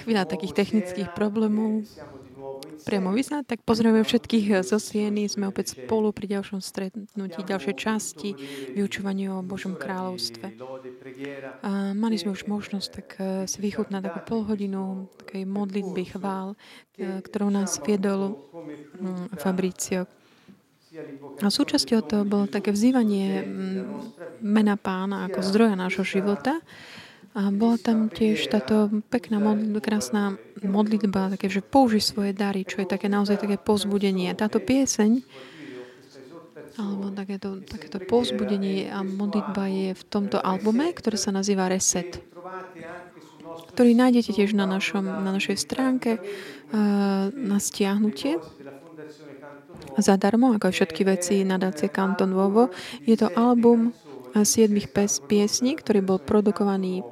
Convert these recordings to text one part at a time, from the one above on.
chvíľa takých technických problémov priamo vyznať, tak pozdravujeme všetkých zo Sieny. Sme opäť spolu pri ďalšom stretnutí, ďalšej časti vyučovania o Božom kráľovstve. A mali sme už možnosť tak eh, si vychutnať takú polhodinu takej modlitby chvál, eh, ktorou nás viedol hm, Fabricio. A súčasťou toho bolo také vzývanie hm, mena pána ako zdroja nášho života a bola tam tiež táto pekná, modlitba, krásna modlitba, také, že použi svoje dary, čo je také naozaj také pozbudenie. Táto pieseň, alebo takéto, takéto pozbudenie a modlitba je v tomto albume, ktorý sa nazýva Reset, ktorý nájdete tiež na, našom, na našej stránke na stiahnutie zadarmo, ako aj všetky veci nadácie Canton Vovo. Je to album siedmých piesní, ktorý bol produkovaný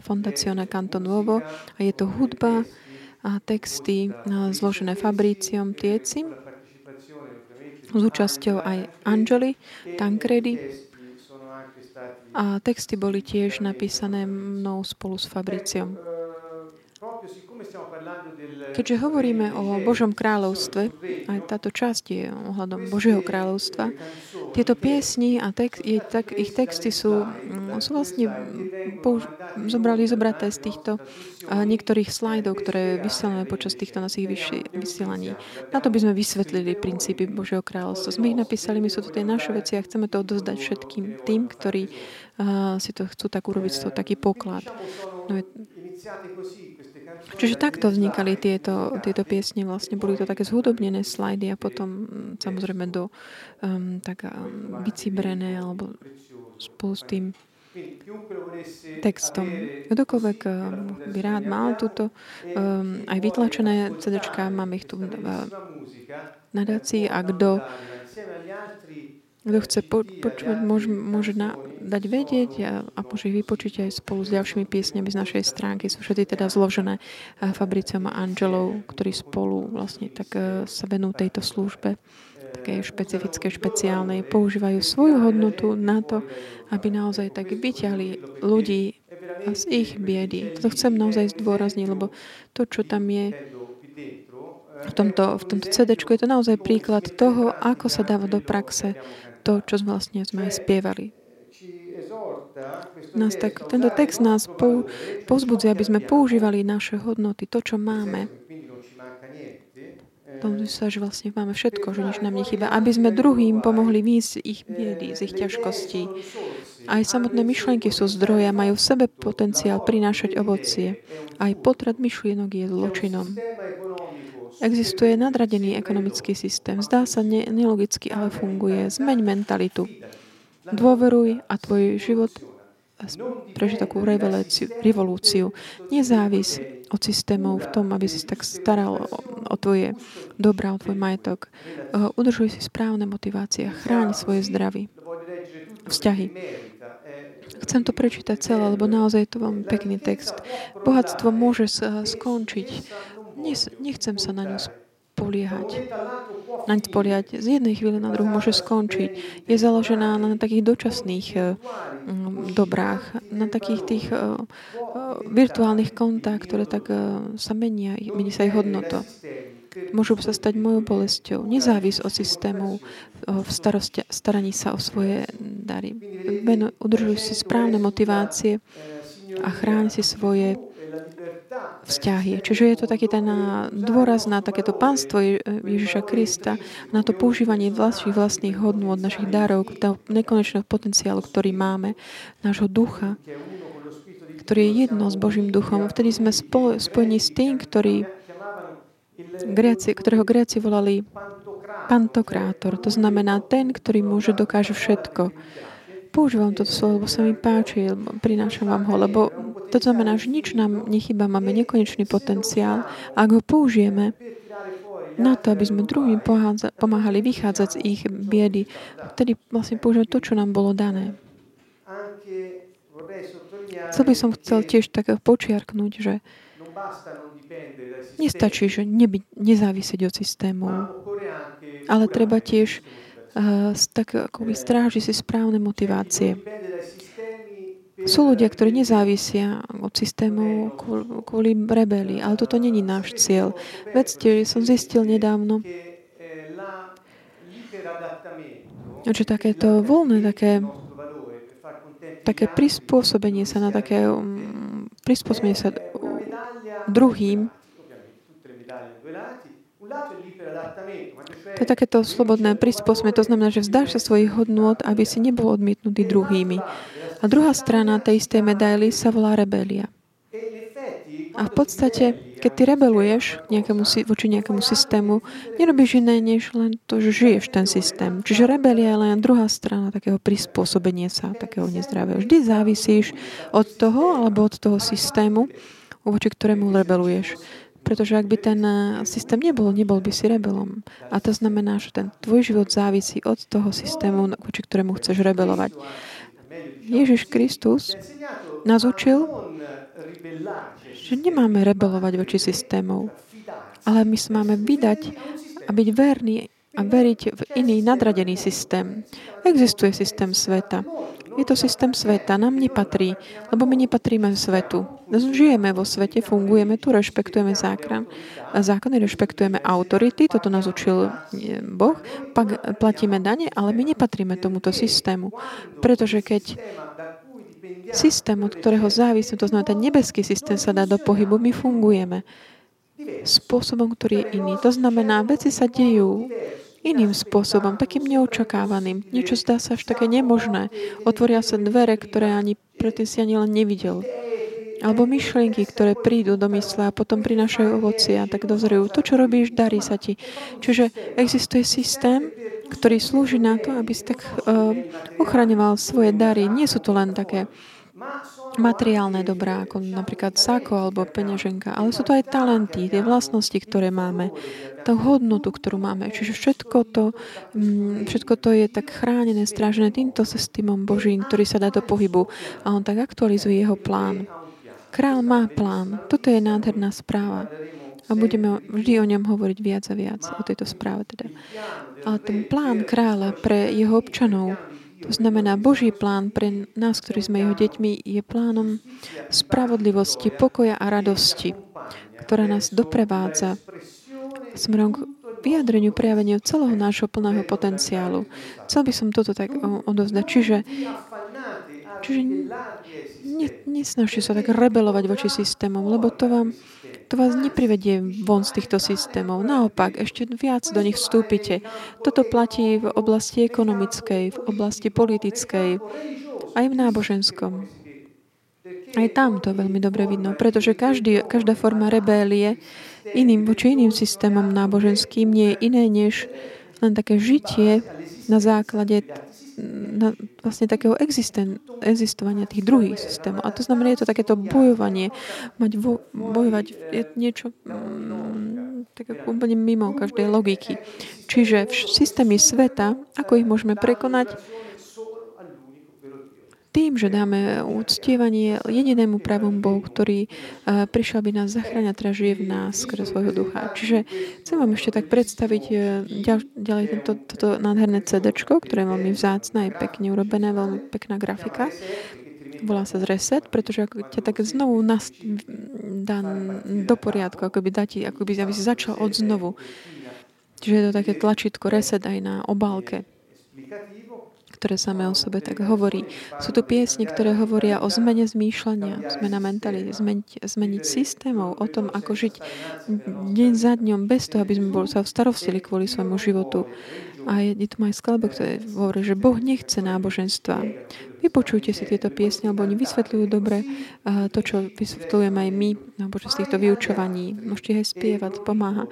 Fondazione Canto Nuovo a je to hudba a texty zložené Fabriciom Tieci s účasťou aj Angeli Tancredi a texty boli tiež napísané mnou spolu s Fabriciom. Keďže hovoríme o Božom kráľovstve, aj táto časť je ohľadom Božieho kráľovstva, tieto piesni a text, je, tak, ich texty sú, mm, sú vlastne použ- zobrali zobraté z týchto a niektorých slajdov, ktoré vysielame počas týchto našich vysielaní. Na to by sme vysvetlili princípy Božieho kráľovstva. Sme ich napísali, my sú to tie naše veci a chceme to odozdať všetkým tým, ktorí uh, si to chcú tak urobiť toho taký poklad. No je, Čiže takto vznikali tieto, tieto piesne. Vlastne boli to také zhudobnené slajdy a potom mm, samozrejme do um, tak um, alebo spolu s tým textom. Kdokoľvek um, by rád mal túto um, aj vytlačené CDčka, máme ich tu v nadácii a kto kto chce po, počúvať, môže, môže na, dať vedieť a, a môže ich vypočiť aj spolu s ďalšími piesňami z našej stránky. Sú všetky teda zložené Fabriciom a Angelou, ktorí spolu vlastne tak e, sa venujú tejto službe také špecifické, špeciálnej, používajú svoju hodnotu na to, aby naozaj tak vyťahli ľudí z ich biedy. To chcem naozaj zdôrazniť, lebo to, čo tam je v tomto, v tomto CD je to naozaj príklad toho, ako sa dáva do praxe to, čo vlastne sme aj spievali. Nás tak, tento text nás pou, povzbudzuje, aby sme používali naše hodnoty, to, čo máme. Tomu sa, že vlastne máme všetko, že nič nám nechýba. Aby sme druhým pomohli výjsť ich biedy, z ich ťažkostí. Aj samotné myšlienky sú zdroje, majú v sebe potenciál prinášať ovocie. Aj potrat myšlienok je zločinom. Existuje nadradený ekonomický systém. Zdá sa ne, nelogicky, ale funguje. Zmeň mentalitu. Dôveruj a tvoj život prežiť takú revolúciu. Nezávis od systémov v tom, aby si tak staral o, o tvoje dobrá, o tvoj majetok. Udržuj si správne motivácie a chráň svoje zdravie. Vzťahy. Chcem to prečítať celé, lebo naozaj je to veľmi pekný text. Bohatstvo môže skončiť nechcem sa na ňu spoliehať. Naň spoliehať z jednej chvíle na druhú môže skončiť. Je založená na takých dočasných uh, dobrách, na takých tých uh, uh, virtuálnych kontách, ktoré tak sa menia, mení sa ich hodnota. Môžu sa stať mojou bolesťou. Nezávis od systémov v starosti, staraní sa o svoje dary. Udržuj si správne motivácie a chráň si svoje vzťahy. Čiže je to taký ten dôraz na takéto pánstvo Ježiša Krista, na to používanie vlastných vlastných hodnú od našich darov, toho nekonečného potenciálu, ktorý máme, nášho ducha, ktorý je jedno s Božím duchom. Vtedy sme spojení s tým, ktorý, Gréci, ktorého Gréci volali pantokrátor. To znamená ten, ktorý môže dokáže všetko. Používam toto slovo, lebo sa mi páči, prinášam vám ho, lebo to znamená, že nič nám nechyba, máme nekonečný potenciál. Ak ho použijeme na to, aby sme druhým pomáhali vychádzať z ich biedy, vtedy vlastne používame to, čo nám bolo dané. Co by som chcel tiež tak počiarknúť, že nestačí, že nebyť, nezávisieť od systémov, ale treba tiež uh, tak akoby strážiť si správne motivácie. Sú ľudia, ktorí nezávisia od systému kvôli rebelii, ale toto není náš cieľ. Vedzte, som zistil nedávno, že takéto voľné, také, také prispôsobenie sa na také um, prispôsobenie sa druhým to je takéto slobodné prispôsobenie. To znamená, že vzdáš sa svojich hodnôt, aby si nebol odmietnutý druhými. A druhá strana tej istej medaily sa volá rebelia. A v podstate, keď ty rebeluješ nejakému, voči nejakému systému, nerobíš iné, než len to, že žiješ ten systém. Čiže rebelia je len druhá strana takého prispôsobenia sa, takého nezdravého. Vždy závisíš od toho alebo od toho systému, voči ktorému rebeluješ. Pretože ak by ten eh, systém nebol, nebol by si rebelom. A to znamená, že ten tvoj život závisí od toho systému, voči ktorému chceš rebelovať. Ježiš Kristus nás učil, že nemáme rebelovať voči systémov, ale my sa máme vydať a byť verní a veriť v iný nadradený systém. Existuje systém sveta. Je to systém sveta, nám nepatrí, lebo my nepatríme svetu. Žijeme vo svete, fungujeme tu, rešpektujeme zákon, zákony, rešpektujeme autority, toto nás učil eh, Boh, pak platíme dane, ale my nepatríme tomuto systému. Pretože keď systém, od ktorého závisí, to znamená ten nebeský systém sa dá do pohybu, my fungujeme spôsobom, ktorý je iný. To znamená, veci sa dejú iným spôsobom, takým neočakávaným. Niečo zdá sa až také nemožné. Otvoria sa dvere, ktoré ani predtým si ani len nevidel. Alebo myšlienky, ktoré prídu do mysle a potom prinášajú ovoci a tak dozrejú. To, čo robíš, darí sa ti. Čiže existuje systém, ktorý slúži na to, aby si tak uh, ochraňoval svoje dary. Nie sú to len také materiálne dobrá, ako napríklad sako alebo peňaženka, ale sú to aj talenty, tie vlastnosti, ktoré máme, tú hodnotu, ktorú máme. Čiže všetko to, mm, všetko to je tak chránené, strážené týmto systémom Božím, ktorý sa dá do pohybu a on tak aktualizuje jeho plán. Král má plán. Toto je nádherná správa. A budeme vždy o ňom hovoriť viac a viac, o tejto správe teda. Ale ten plán kráľa pre jeho občanov to znamená, Boží plán pre nás, ktorí sme jeho deťmi, je plánom spravodlivosti, pokoja a radosti, ktorá nás doprevádza smerom k vyjadreniu, prejaveniu celého nášho plného potenciálu. Chcel by som toto tak odovzdať. Čiže, čiže ne, nesnažte sa tak rebelovať voči systémom, lebo to vám to vás neprivedie von z týchto systémov. Naopak, ešte viac do nich vstúpite. Toto platí v oblasti ekonomickej, v oblasti politickej, aj v náboženskom. Aj tam to veľmi dobre vidno, pretože každý, každá forma rebélie iným, voči iným systémom náboženským nie je iné než len také žitie na základe na vlastne takého existen, existovania tých druhých systémov. A to znamená, je to takéto bojovanie, mať vo, bojovať je niečo mm, tak úplne mimo každej logiky. Čiže v systémy sveta, ako ich môžeme prekonať, tým, že dáme úctievanie jedinému pravom Bohu, ktorý uh, prišiel by nás zachráňať, teda žije v nás skrze svojho ducha. Čiže chcem vám ešte tak predstaviť uh, ďal, ďalej tento, toto nádherné CD, ktoré je veľmi vzácne, je pekne urobené, veľmi pekná grafika. Volá sa Reset, pretože ako ťa tak znovu nas, dá do poriadku, ako by, dati, ako by aby si začal od znovu. Čiže je to také tlačítko Reset aj na obálke ktoré samé o sebe tak hovorí. Sú to piesne, ktoré hovoria o zmene zmýšľania, zmena mentality, zmeniť, zmeniť systémov, o tom, ako žiť deň za dňom bez toho, aby sme boli sa starostili kvôli svojmu životu. A je, je tu aj skladba, ktoré hovorí, že Boh nechce náboženstva. Vypočujte si tieto piesne, lebo oni vysvetľujú dobre to, čo vysvetľujeme aj my, z týchto vyučovaní. Môžete aj spievať, pomáha.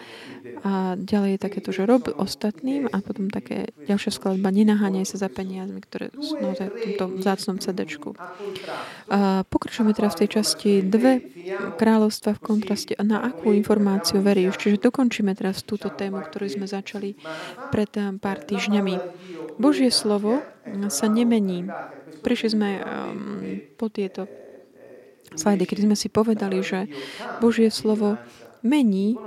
A ďalej je takéto, že rob ostatným a potom také ďalšia skladba Nenaháňaj sa za peniazmi, ktoré sú naozaj v tomto zácnom CD. Pokračujeme teraz v tej časti dve kráľovstva v kontraste na akú informáciu veríš. Čiže dokončíme teraz túto tému, ktorú sme začali pred pár týždňami. Božie slovo sa nemení. Prišli sme um, po tieto slajdy, kedy sme si povedali, že Božie slovo mení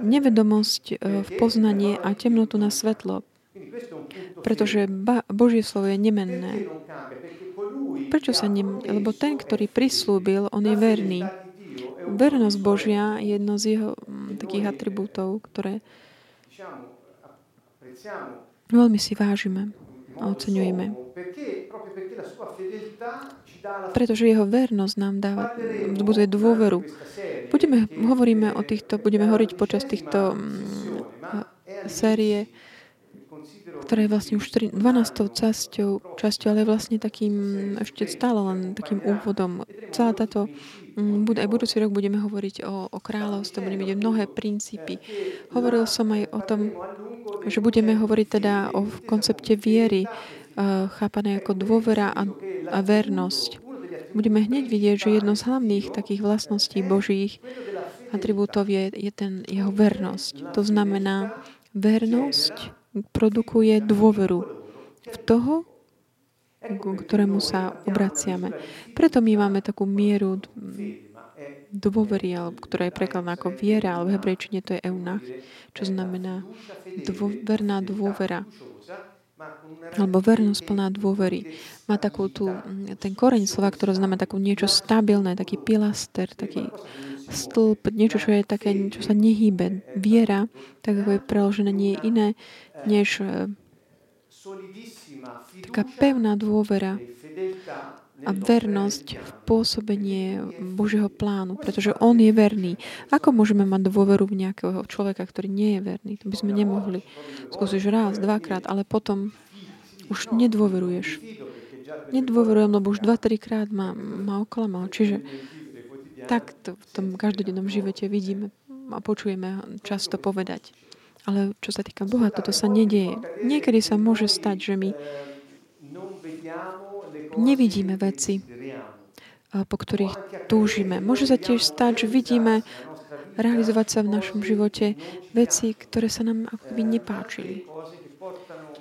nevedomosť e, v poznanie a temnotu na svetlo. Pretože Božie slovo je nemenné. Prečo sa ním? Lebo ten, ktorý prislúbil, on je verný. Vernosť Božia je jedno z jeho mm, takých atribútov, ktoré veľmi si vážime a oceňujeme. Pretože jeho vernosť nám dáva, buduje dôveru. Budeme, hovoríme o týchto, budeme hovoriť počas týchto mm, série ktorá je vlastne už 12. časťou, časťou, ale vlastne takým, ešte stále len takým úvodom. Celá táto, aj budúci rok budeme hovoriť o, o kráľovstve, budeme vidieť mnohé princípy. Hovoril som aj o tom, že budeme hovoriť teda o koncepte viery, chápané ako dôvera a, a vernosť. Budeme hneď vidieť, že jedno z hlavných takých vlastností Božích atribútov je, je ten jeho vernosť. To znamená, vernosť produkuje dôveru v toho, k ktorému sa obraciame. Preto my máme takú mieru dôvery, ktorá je prekladaná ako viera, ale v hebrejčine to je eunach, čo znamená dôverná dôvera alebo vernosť plná dôvery. Má takú tú, ten koreň slova, ktoré znamená takú niečo stabilné, taký pilaster, taký stĺp, niečo, čo je také, čo sa nehýbe. Viera, tak ako je preložené, nie je iné, než taká pevná dôvera a vernosť v pôsobenie Božieho plánu, pretože On je verný. Ako môžeme mať dôveru v nejakého človeka, ktorý nie je verný? To by sme nemohli. Skúsiš raz, dvakrát, ale potom už nedôveruješ. Nedôverujem, lebo už dva, trikrát ma, ma oklamal. Čiže tak to v tom každodennom živote vidíme a počujeme často povedať. Ale čo sa týka Boha, toto sa nedieje. Niekedy sa môže stať, že my nevidíme veci, po ktorých túžime. Môže sa tiež stať, že vidíme realizovať sa v našom živote veci, ktoré sa nám akoby nepáčili.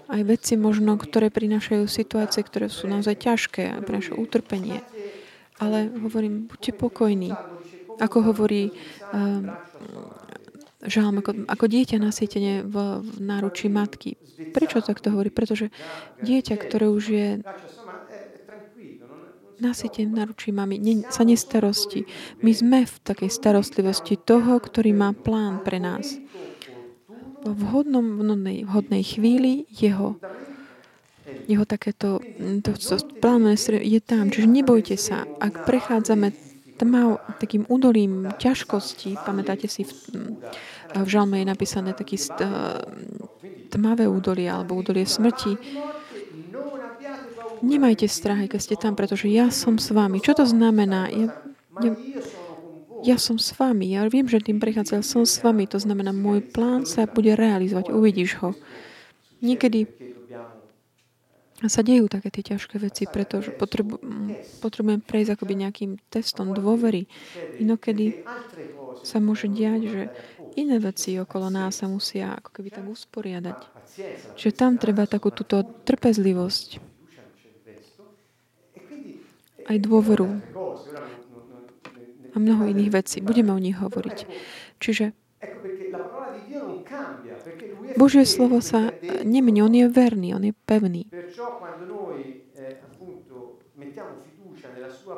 Aj veci možno, ktoré prinášajú situácie, ktoré sú naozaj ťažké a prinášajú utrpenie. Ale hovorím, buďte pokojní. Ako hovorí um, žalm ako, ako dieťa nasýtenie v, v náručí matky. Prečo takto hovorí? Pretože dieťa, ktoré už je nasýtené v náručí mami, ne, sa nestarosti. My sme v takej starostlivosti toho, ktorý má plán pre nás. V vhodnom, vhodnej, vhodnej chvíli jeho jeho takéto to, to, plán je tam. Čiže nebojte sa, ak prechádzame tmav, takým údolím ťažkosti, pamätáte si v, v žalme je napísané taký tmavé údolie alebo údolie smrti. Nemajte strach, keď ste tam, pretože ja som s vami. Čo to znamená? Ja, ja, ja som s vami. Ja viem, že tým prechádzal. Som s vami. To znamená, môj plán sa bude realizovať. Uvidíš ho. Niekedy sa dejú také tie ťažké veci, pretože potrebu, potrebujem prejsť akoby nejakým testom dôvery. Inokedy sa môže diať, že iné veci okolo nás sa musia ako keby tak usporiadať. Čiže tam treba takú túto trpezlivosť aj dôveru a mnoho iných vecí. Budeme o nich hovoriť. Čiže Božie slovo sa nemení, on je verný, on je pevný.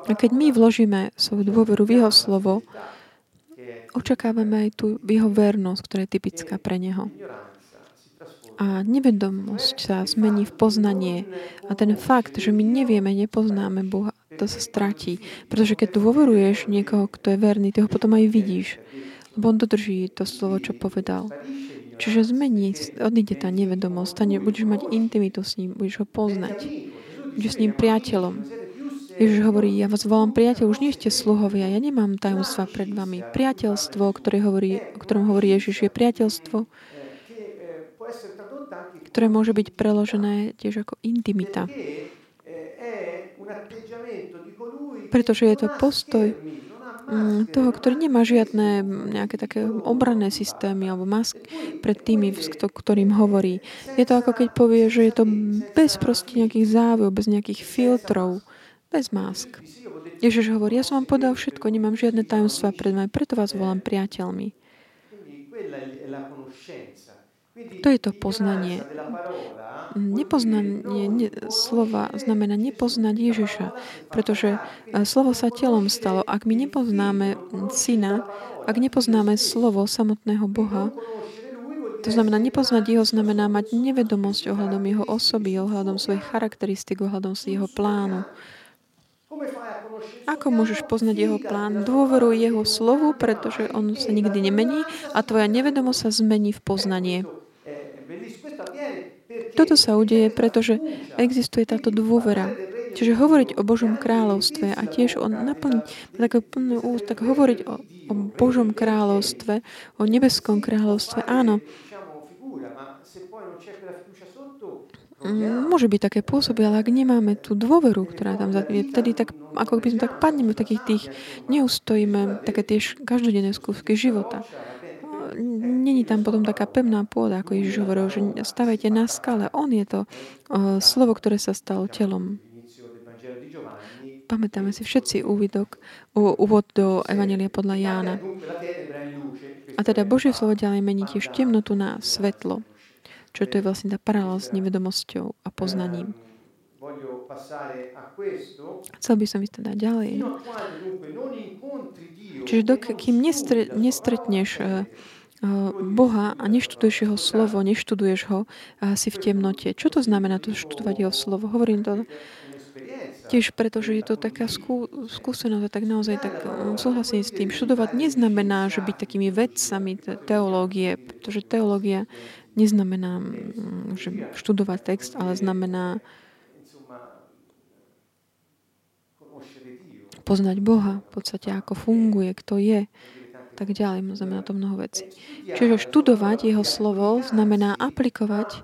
A keď my vložíme svoju dôveru v jeho slovo, očakávame aj tú jeho vernosť, ktorá je typická pre neho. A nevedomosť sa zmení v poznanie. A ten fakt, že my nevieme, nepoznáme Boha, to sa stratí. Pretože keď dôveruješ niekoho, kto je verný, ty ho potom aj vidíš. Lebo on dodrží to slovo, čo povedal. Čiže zmení, odíde tá nevedomosť, stane, budeš mať intimitu s ním, budeš ho poznať. Budeš s ním priateľom. Ježiš hovorí, ja vás volám priateľ, už nie ste sluhovia, ja nemám tajomstva pred vami. Priateľstvo, ktoré hovorí, o ktorom hovorí Ježiš, je priateľstvo, ktoré môže byť preložené tiež ako intimita. Pretože je to postoj toho, ktorý nemá žiadne nejaké také obranné systémy alebo mask pred tými, ktorým hovorí. Je to ako keď povie, že je to bez proste nejakých záviov, bez nejakých filtrov bez másk. Ježiš hovorí, ja som vám podal všetko, nemám žiadne tajomstvá pred vami, preto vás volám priateľmi. To je to poznanie. Nepoznanie ne, slova znamená nepoznať Ježiša, pretože e, slovo sa telom stalo. Ak my nepoznáme syna, ak nepoznáme slovo samotného Boha, to znamená, nepoznať jeho znamená mať nevedomosť ohľadom jeho osoby, ohľadom svojich charakteristik, ohľadom jeho plánu. Ako môžeš poznať jeho plán? Dôveruj jeho slovu, pretože on sa nikdy nemení a tvoja nevedomosť sa zmení v poznanie. Toto sa udeje, pretože existuje táto dôvera. Čiže hovoriť o Božom kráľovstve a tiež on naplniť tak, úst, tak hovoriť o, o Božom kráľovstve, o nebeskom kráľovstve, áno, Môže byť také pôsoby, ale ak nemáme tú dôveru, ktorá tam je, vtedy tak, ako by sme tak padneme v takých tých, neustojíme také tie každodenné skúšky života. Není tam potom taká pevná pôda, ako Ježiš hovoril, že stavajte na skale. On je to slovo, ktoré sa stalo telom. Pamätáme si všetci úvidok, úvod do Evangelia podľa Jána. A teda Božie slovo ďalej mení tiež temnotu na svetlo. Čo to je vlastne tá paralela s nevedomosťou a poznaním. Chcel by som ísť teda ďalej. Čiže dokým nestre, nestretneš uh, Boha a neštuduješ jeho slovo, neštuduješ ho a si v temnote. Čo to znamená to študovať jeho slovo? Hovorím to tiež preto, že je to taká skú, skúsenosť a tak naozaj tak súhlasím s tým. Študovať neznamená, že byť takými vedcami teológie, pretože teológia neznamená, že študovať text, ale znamená poznať Boha, v podstate ako funguje, kto je, tak ďalej. Znamená to mnoho vecí. Čiže študovať jeho slovo znamená aplikovať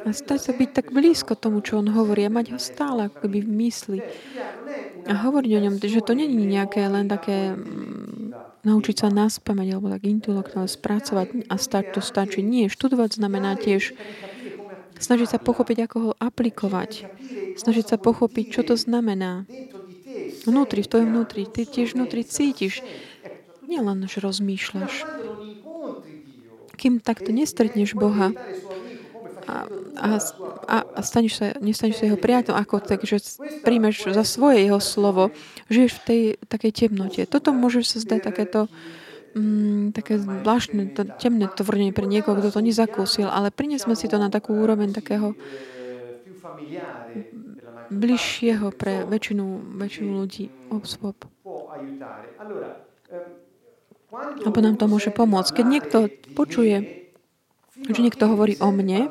a stať sa byť tak blízko tomu, čo on hovorí a mať ho stále ako keby v mysli. A hovoriť o ňom, že to není nejaké len také mm, naučiť sa nás pamäť alebo tak intelektuálne spracovať a stať to stačí. Nie, študovať znamená tiež snažiť sa pochopiť, ako ho aplikovať. Snažiť sa pochopiť, čo to znamená. Vnútri, v tvojom vnútri. Ty tiež vnútri cítiš. Nielen, že rozmýšľaš. Kým takto nestretneš Boha, a, a, a, staneš sa, nestaneš sa jeho priateľom, ako tak, že príjmeš za svoje jeho slovo, žiješ v tej takej temnote. Toto môže sa zdať takéto mm, také zvláštne, to, temné tvrdenie pre niekoho, kto to nezakúsil, ale priniesme si to na takú úroveň takého bližšieho pre väčšinu, väčšinu ľudí osôb. Alebo nám to môže pomôcť. Keď niekto počuje že niekto hovorí o mne,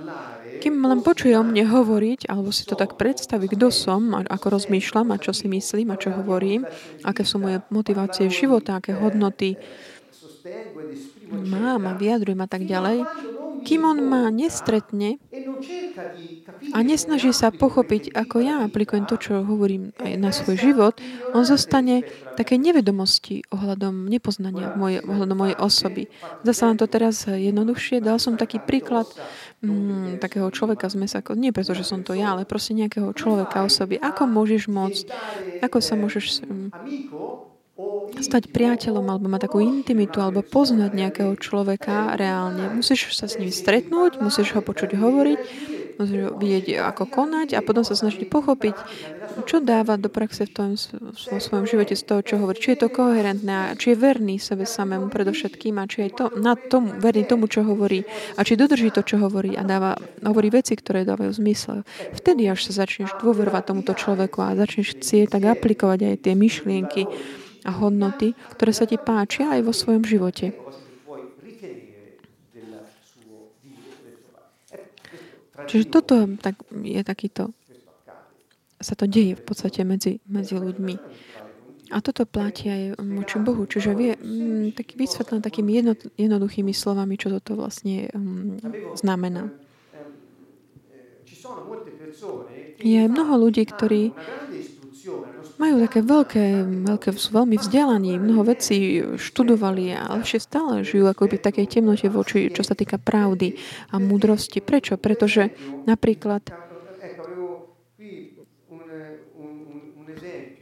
kým len počuje o mne hovoriť, alebo si to tak predstaví, kto som, a ako rozmýšľam a čo si myslím a čo hovorím, aké sú moje motivácie života, aké hodnoty mám a vyjadrujem a tak ďalej, kým on ma nestretne a nesnaží sa pochopiť, ako ja aplikujem to, čo hovorím aj na svoj život, on zostane také nevedomosti ohľadom nepoznania moje, ohľadom mojej osoby. Sa vám to teraz jednoduchšie. Dal som taký príklad mm, takého človeka z mesa, nie preto, že som to ja, ale proste nejakého človeka osoby. Ako môžeš môcť, ako sa môžeš mm, stať priateľom alebo mať takú intimitu alebo poznať nejakého človeka reálne. Musíš sa s ním stretnúť, musíš ho počuť hovoriť, musíš ho vidieť, ako konať a potom sa snažiť pochopiť, čo dáva do praxe v tom vo svojom živote z toho, čo hovorí. Či je to koherentné či je verný sebe samému predovšetkým a či je to, na tomu, verný tomu, čo hovorí a či dodrží to, čo hovorí a dáva, hovorí veci, ktoré dávajú zmysel. Vtedy až sa začneš dôverovať tomuto človeku a začneš chcieť tak aplikovať aj tie myšlienky, a hodnoty, ktoré sa ti páčia aj vo svojom živote. Čiže toto tak, je takýto, sa to deje v podstate medzi, medzi ľuďmi. A toto platí aj voči Bohu. Čiže vie, m, tak vysvetlené takými jednot, jednoduchými slovami, čo toto vlastne m, znamená. Je mnoho ľudí, ktorí majú také veľké, veľké, sú veľmi vzdelaní, mnoho vecí študovali, ale ešte stále žijú ako by v takej temnote voči, čo sa týka pravdy a múdrosti. Prečo? Pretože napríklad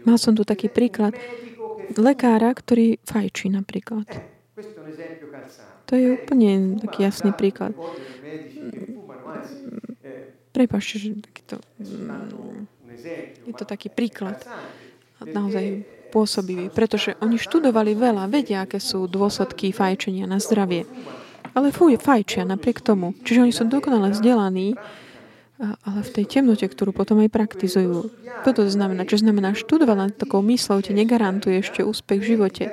mal som tu taký príklad lekára, ktorý fajčí napríklad. To je úplne taký jasný príklad. Prepašte, že takýto, je to taký príklad naozaj pôsobivý, pretože oni študovali veľa, vedia, aké sú dôsledky fajčenia na zdravie. Ale fuj, fajčia napriek tomu. Čiže oni sú dokonale vzdelaní, ale v tej temnote, ktorú potom aj praktizujú. Toto znamená, čo znamená študovať nad takou myslou, ti negarantuje ešte úspech v živote.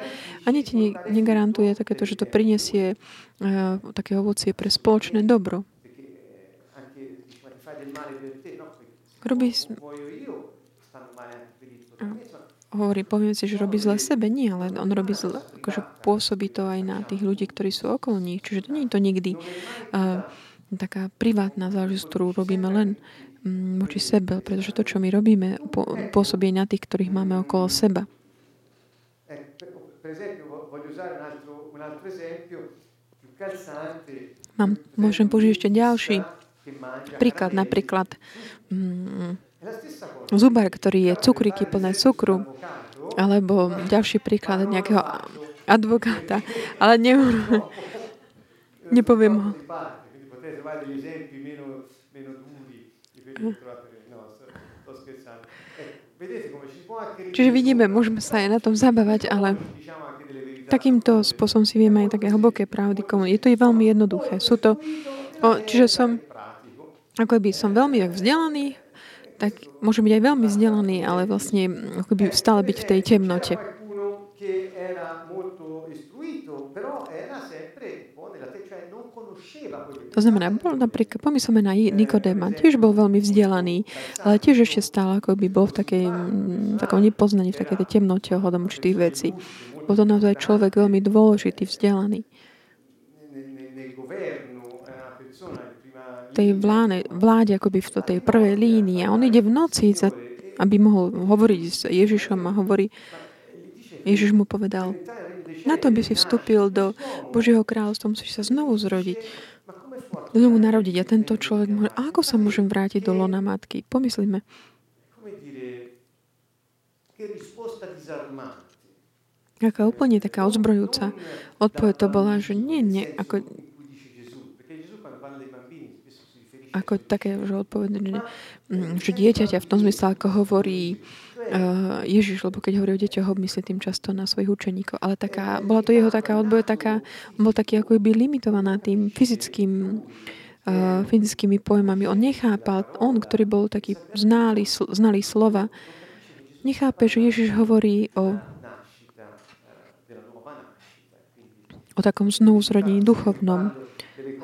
Ani ti negarantuje takéto, že to prinesie uh, také ovocie pre spoločné dobro. Robí... Hovorí, poviem si, že robí zle sebe. Nie, ale on robí zle, akože pôsobí to aj na tých ľudí, ktorí sú okolo nich. Čiže to nie je to nikdy uh, taká privátna záležitosť, ktorú robíme len um, voči sebe, pretože to, čo my robíme, pôsobí na tých, ktorých máme okolo seba. Mám, môžem použiť ešte ďalší Príklad napríklad mm, zubar, ktorý je cukríky plné cukru, alebo ďalší príklad nejakého advokáta, ale ne, nepoviem ho. Čiže vidíme, môžeme sa aj na tom zabávať, ale takýmto spôsobom si vieme aj také hlboké pravdy Je to je veľmi jednoduché. Sú to, o, čiže som ako by som veľmi vzdelaný, tak môžem byť aj veľmi vzdelaný, ale vlastne ako by stále byť v tej temnote. To znamená, bol napríklad, pomyslíme na Nikodéma, tiež bol veľmi vzdelaný, ale tiež ešte stále ako by bol v takej, takom nepoznaní, v takej temnote ohľadom určitých vecí. Bol to naozaj človek veľmi dôležitý, vzdelaný tej vláde, vláde akoby v tej prvej línii a on ide v noci, za, aby mohol hovoriť s Ježišom a hovorí, Ježiš mu povedal, na to by si vstúpil do Božieho kráľovstva, musíš sa znovu zrodiť, znovu narodiť. A tento človek môže, a ako sa môžem vrátiť do lona matky? Pomyslíme. Aká úplne taká ozbrojúca odpoveď to bola, že nie, nie, ako ako také, že odpovedné, že, mm, že dieťaťa v tom zmysle, ako hovorí uh, Ježiš, lebo keď hovorí o deťoch, myslí tým často na svojich učeníkov. Ale taká, bola to jeho taká odpoveď, taká, bol taký ako by limitovaná tým fyzickým uh, fyzickými pojmami. On nechápal, on, ktorý bol taký znalý, znalý slova, nechápe, že Ježiš hovorí o o takom znovuzrodení duchovnom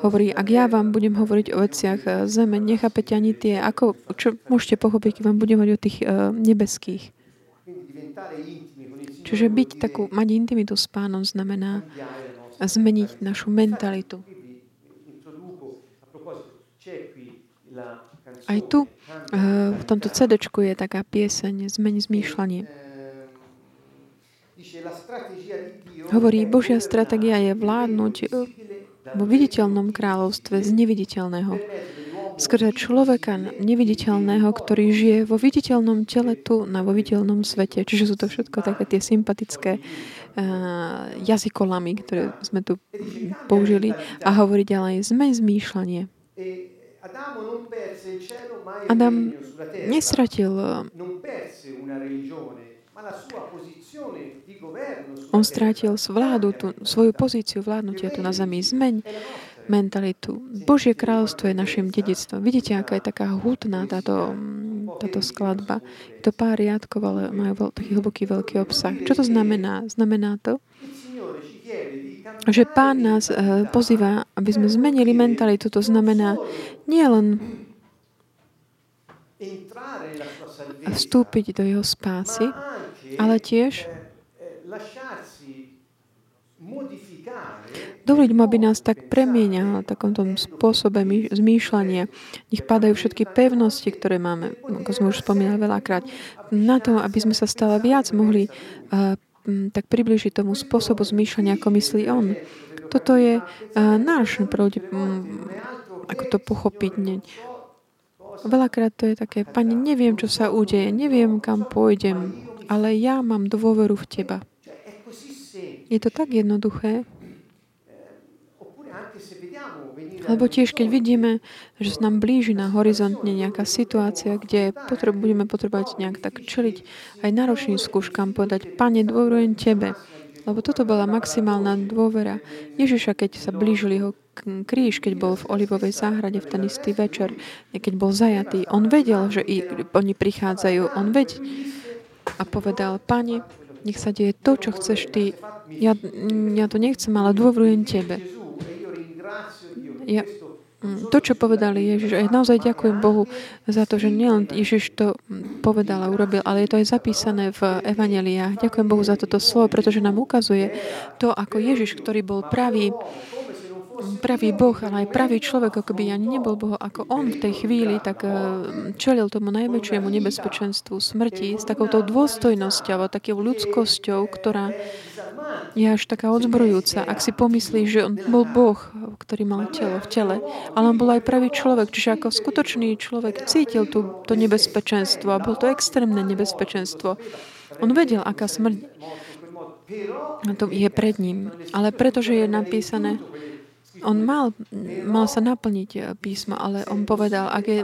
hovorí, ak ja vám budem hovoriť o veciach eh, zeme, nechápete ani tie, ako, čo môžete pochopiť, keď vám budem hovoriť o tých uh, nebeských. Čiže byť takú, mať intimitu s pánom znamená zmeniť našu mentalitu. Aj tu, uh, v tomto CD je taká pieseň Zmeni zmýšľanie. Hovorí, Božia stratégia je vládnuť vo viditeľnom kráľovstve z neviditeľného. Skrze človeka neviditeľného, ktorý žije vo viditeľnom tele tu na vo viditeľnom svete. Čiže sú to všetko také tie sympatické uh, jazykolamy, ktoré sme tu použili. A hovorí ďalej, sme zmýšľanie. Adam nestratil on strátil vládu, tú, svoju pozíciu vládnutia tu na zemi. Zmeň mentalitu. Božie kráľovstvo je našim dedictvom. Vidíte, aká je taká hutná táto, táto skladba. Je to pár riadkov, ale majú taký hlboký veľký obsah. Čo to znamená? Znamená to, že Pán nás uh, pozýva, aby sme zmenili mentalitu. To znamená nielen vstúpiť do jeho spásy, ale tiež dovoliť mu, aby nás tak premieňal takom tom spôsobe zmýšľania. Nech padajú všetky pevnosti, ktoré máme, ako sme už spomínali veľakrát, na to, aby sme sa stále viac mohli uh, tak približiť tomu spôsobu zmýšľania, ako myslí on. Toto je uh, náš prúde, um, ako to pochopiť. Ne. Veľakrát to je také, pani, neviem, čo sa udeje, neviem, kam pôjdem, ale ja mám dôveru v Teba. Je to tak jednoduché. Lebo tiež, keď vidíme, že sa nám blíži na horizontne nejaká situácia, kde potreb, budeme potrebovať nejak tak čeliť aj náročným skúškam, povedať, Pane, dôverujem Tebe. Lebo toto bola maximálna dôvera Ježiša, keď sa blížil jeho kríž, keď bol v Olivovej záhrade v ten istý večer, keď bol zajatý. On vedel, že oni prichádzajú. On ved a povedal, Pane, nech sa deje to, čo chceš Ty. Ja, ja to nechcem, ale dôverujem Tebe. Ja, mm, to, čo povedali Ježiš, a naozaj ďakujem Bohu za to, že nielen Ježiš to povedal a urobil, ale je to aj zapísané v Evangeliách. Ďakujem Bohu za toto slovo, pretože nám ukazuje to, ako Ježiš, ktorý bol pravý, pravý Boh, ale aj pravý človek, ako by ani nebol Boh, ako on v tej chvíli, tak eh, čelil tomu najväčšiemu nebezpečenstvu smrti s takouto dôstojnosťou, takou ľudskosťou, ktorá je až taká odzbrojúca. Ak si pomyslíš, že on bol Boh, ktorý mal telo v tele, ale on bol aj pravý človek, čiže ako skutočný človek cítil tú, to nebezpečenstvo a bol to extrémne nebezpečenstvo. On vedel, aká smrť to je pred ním. Ale pretože je napísané, on mal, mal sa naplniť eh, písmo, ale on povedal, ak je,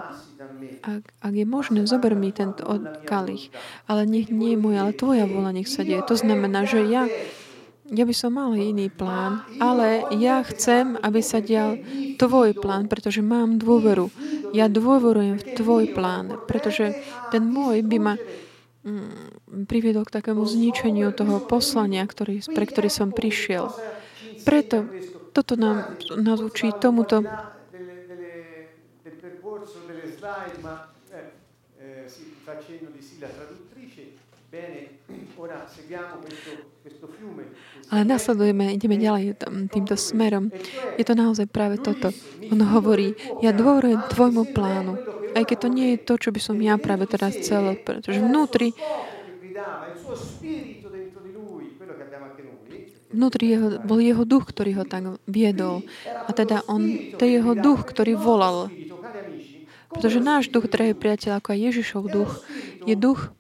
ak, ak je možné, zober mi tento kalich, ale nech nie je môj, ale tvoja vola nech sa deje. To znamená, že ja ja by som mal iný plán, ale ja chcem, aby sa dial tvoj plán, pretože mám dôveru. Ja dôverujem v tvoj plán, pretože ten môj by ma mm, priviedol k takému zničeniu toho poslania, ktorý, pre ktorý som prišiel. Preto toto nám, nás učí tomuto. Ale nasledujeme, ideme ďalej týmto smerom. Je to naozaj práve toto. On hovorí, ja dôverujem tvojmu plánu, aj keď to nie je to, čo by som ja práve teraz chcel, pretože vnútri vnútri jeho, bol jeho duch, ktorý ho tak viedol. A teda on, to je jeho duch, ktorý volal. Pretože náš duch, drahý priateľ, ako aj Ježišov duch, je duch,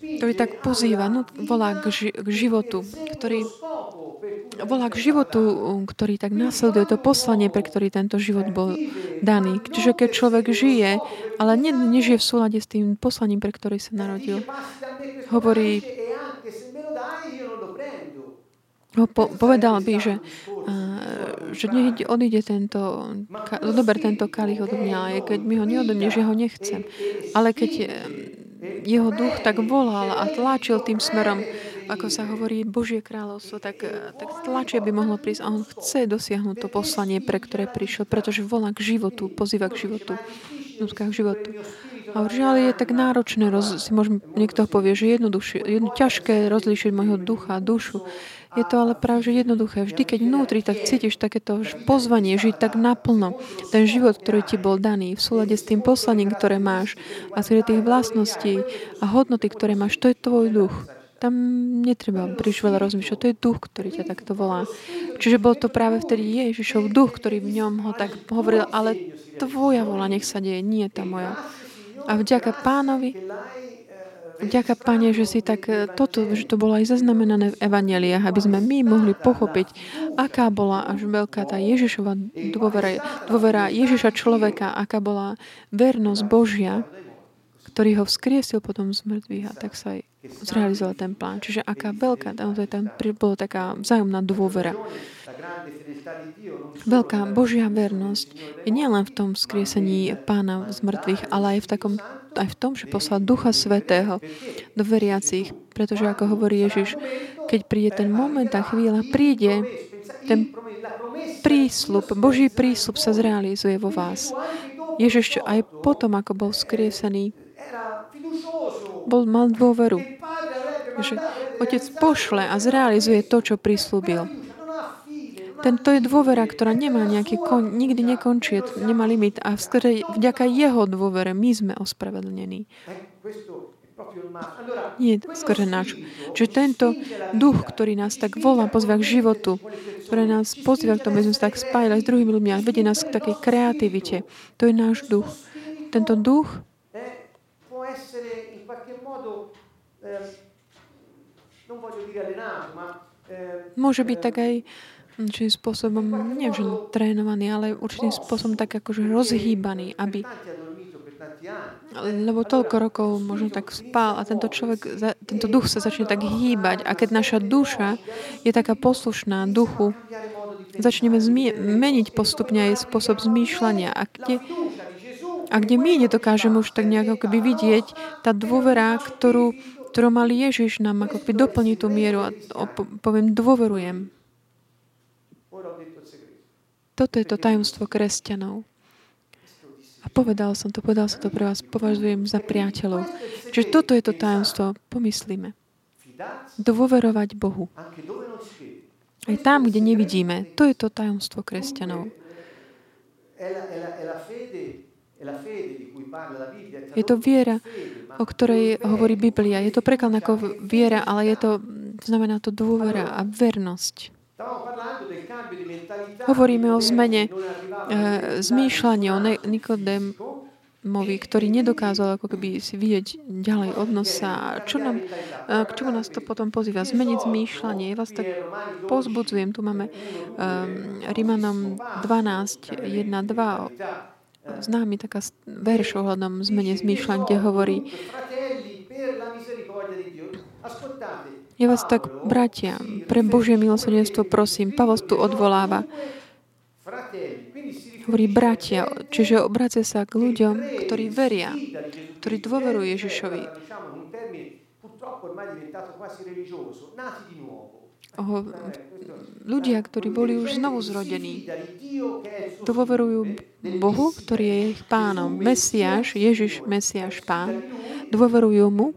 ktorý tak pozýva, no, volá k, ži- k životu, ktorý volá k životu, ktorý tak následuje to poslanie, pre ktorý tento život bol daný. Čiže keď človek žije, ale ne, nežije v súlade s tým poslaním, pre ktorý sa narodil, hovorí, ho po, povedal by, že, uh, že nech odíde tento, ka, dober tento kalich od mňa, keď mi ho neodobneš, ja ho nechcem. Ale keď jeho duch tak volal a tlačil tým smerom, ako sa hovorí Božie kráľovstvo, tak, tak tlačie by mohlo prísť a on chce dosiahnuť to poslanie, pre ktoré prišiel, pretože volá k životu, pozýva k životu, k životu. A že ale je tak náročné, roz, si môžem, niekto povie, že jednoduchšie, jedno, ťažké rozlíšiť môjho ducha a dušu. Je to ale práve že jednoduché. Vždy, keď vnútri tak cítiš takéto pozvanie žiť tak naplno, ten život, ktorý ti bol daný, v súlade s tým poslaním, ktoré máš a z tých vlastností a hodnoty, ktoré máš, to je tvoj duch. Tam netreba príliš veľa rozmýšľať. To je duch, ktorý ťa takto volá. Čiže bol to práve vtedy Ježišov duch, ktorý v ňom ho tak hovoril, ale tvoja vola nech sa deje, nie tá moja. A vďaka pánovi Ďaká, Pane, že si tak e, toto, že to bolo aj zaznamenané v Evangeliách, aby sme my mohli pochopiť, aká bola až veľká tá Ježišova dôvera, dôvera Ježiša človeka, aká bola vernosť Božia, ktorý ho vzkriesil potom z mŕtvych a tak sa aj zrealizoval ten plán. Čiže aká veľká, tam, tam bola taká vzájomná dôvera. Veľká Božia vernosť je nielen v tom skriesení pána z mŕtvych, ale aj v, takom, aj v tom, že poslal Ducha Svetého do veriacich. Pretože, ako hovorí Ježiš, keď príde ten moment, a chvíľa, príde ten prísľub, Boží prísľub sa zrealizuje vo vás. Ježiš aj potom, ako bol skriesený, bol, mal dôveru, že Otec pošle a zrealizuje to, čo prislúbil. Ten, to je dôvera, ktorá nemá nejaký kon, nikdy nekončí, nemá limit a v vďaka jeho dôvere my sme ospravedlnení. Nie skôr náš. Čiže tento duch, ktorý nás tak volá, pozvá k životu, ktorý nás pozýva k tomu, aby sme sa tak spájali s druhými ľuďmi a vedie nás k takej kreativite. To je náš duch. Tento duch môže byť tak aj určitým spôsobom, neviem, že trénovaný, ale určitým spôsobom tak akože rozhýbaný, aby lebo toľko rokov možno tak spal a tento človek, tento duch sa začne tak hýbať a keď naša duša je taká poslušná duchu, začneme zmie- meniť postupne aj spôsob zmýšľania. A kde, a kde my nedokážeme už tak nejako keby vidieť tá dôvera, ktorú, ktorú mal Ježiš nám ako keby doplniť tú mieru a poviem, dôverujem. Toto je to tajomstvo kresťanov. A povedal som to, povedal som to pre vás, považujem za priateľov. Čiže toto je to tajomstvo, pomyslíme. Dôverovať Bohu. Aj tam, kde nevidíme. To je to tajomstvo kresťanov. Je to viera, o ktorej hovorí Biblia. Je to preklad ako viera, ale je to, znamená to dôvera a vernosť. Hovoríme o zmene e, zmýšľania, o Nikodémovi, ktorý nedokázal ako keby si vidieť ďalej od nosa. Čo nám, k čomu nás to potom pozýva? Zmeniť zmýšľanie. Ja vás tak pozbudzujem. Tu máme um, Rimanom 12, 1, 2, známy taká verš ohľadom zmene zmýšľania, kde hovorí ja vás tak, bratia, pre Božie milosrdenstvo prosím, Pavol tu odvoláva. Hovorí bratia, čiže obracia sa k ľuďom, ktorí veria, ktorí dôverujú Ježišovi. Oh, ľudia, ktorí boli už znovu zrodení, dôverujú Bohu, ktorý je ich pánom. Mesiáš, Ježiš, Mesiáš, pán, dôverujú mu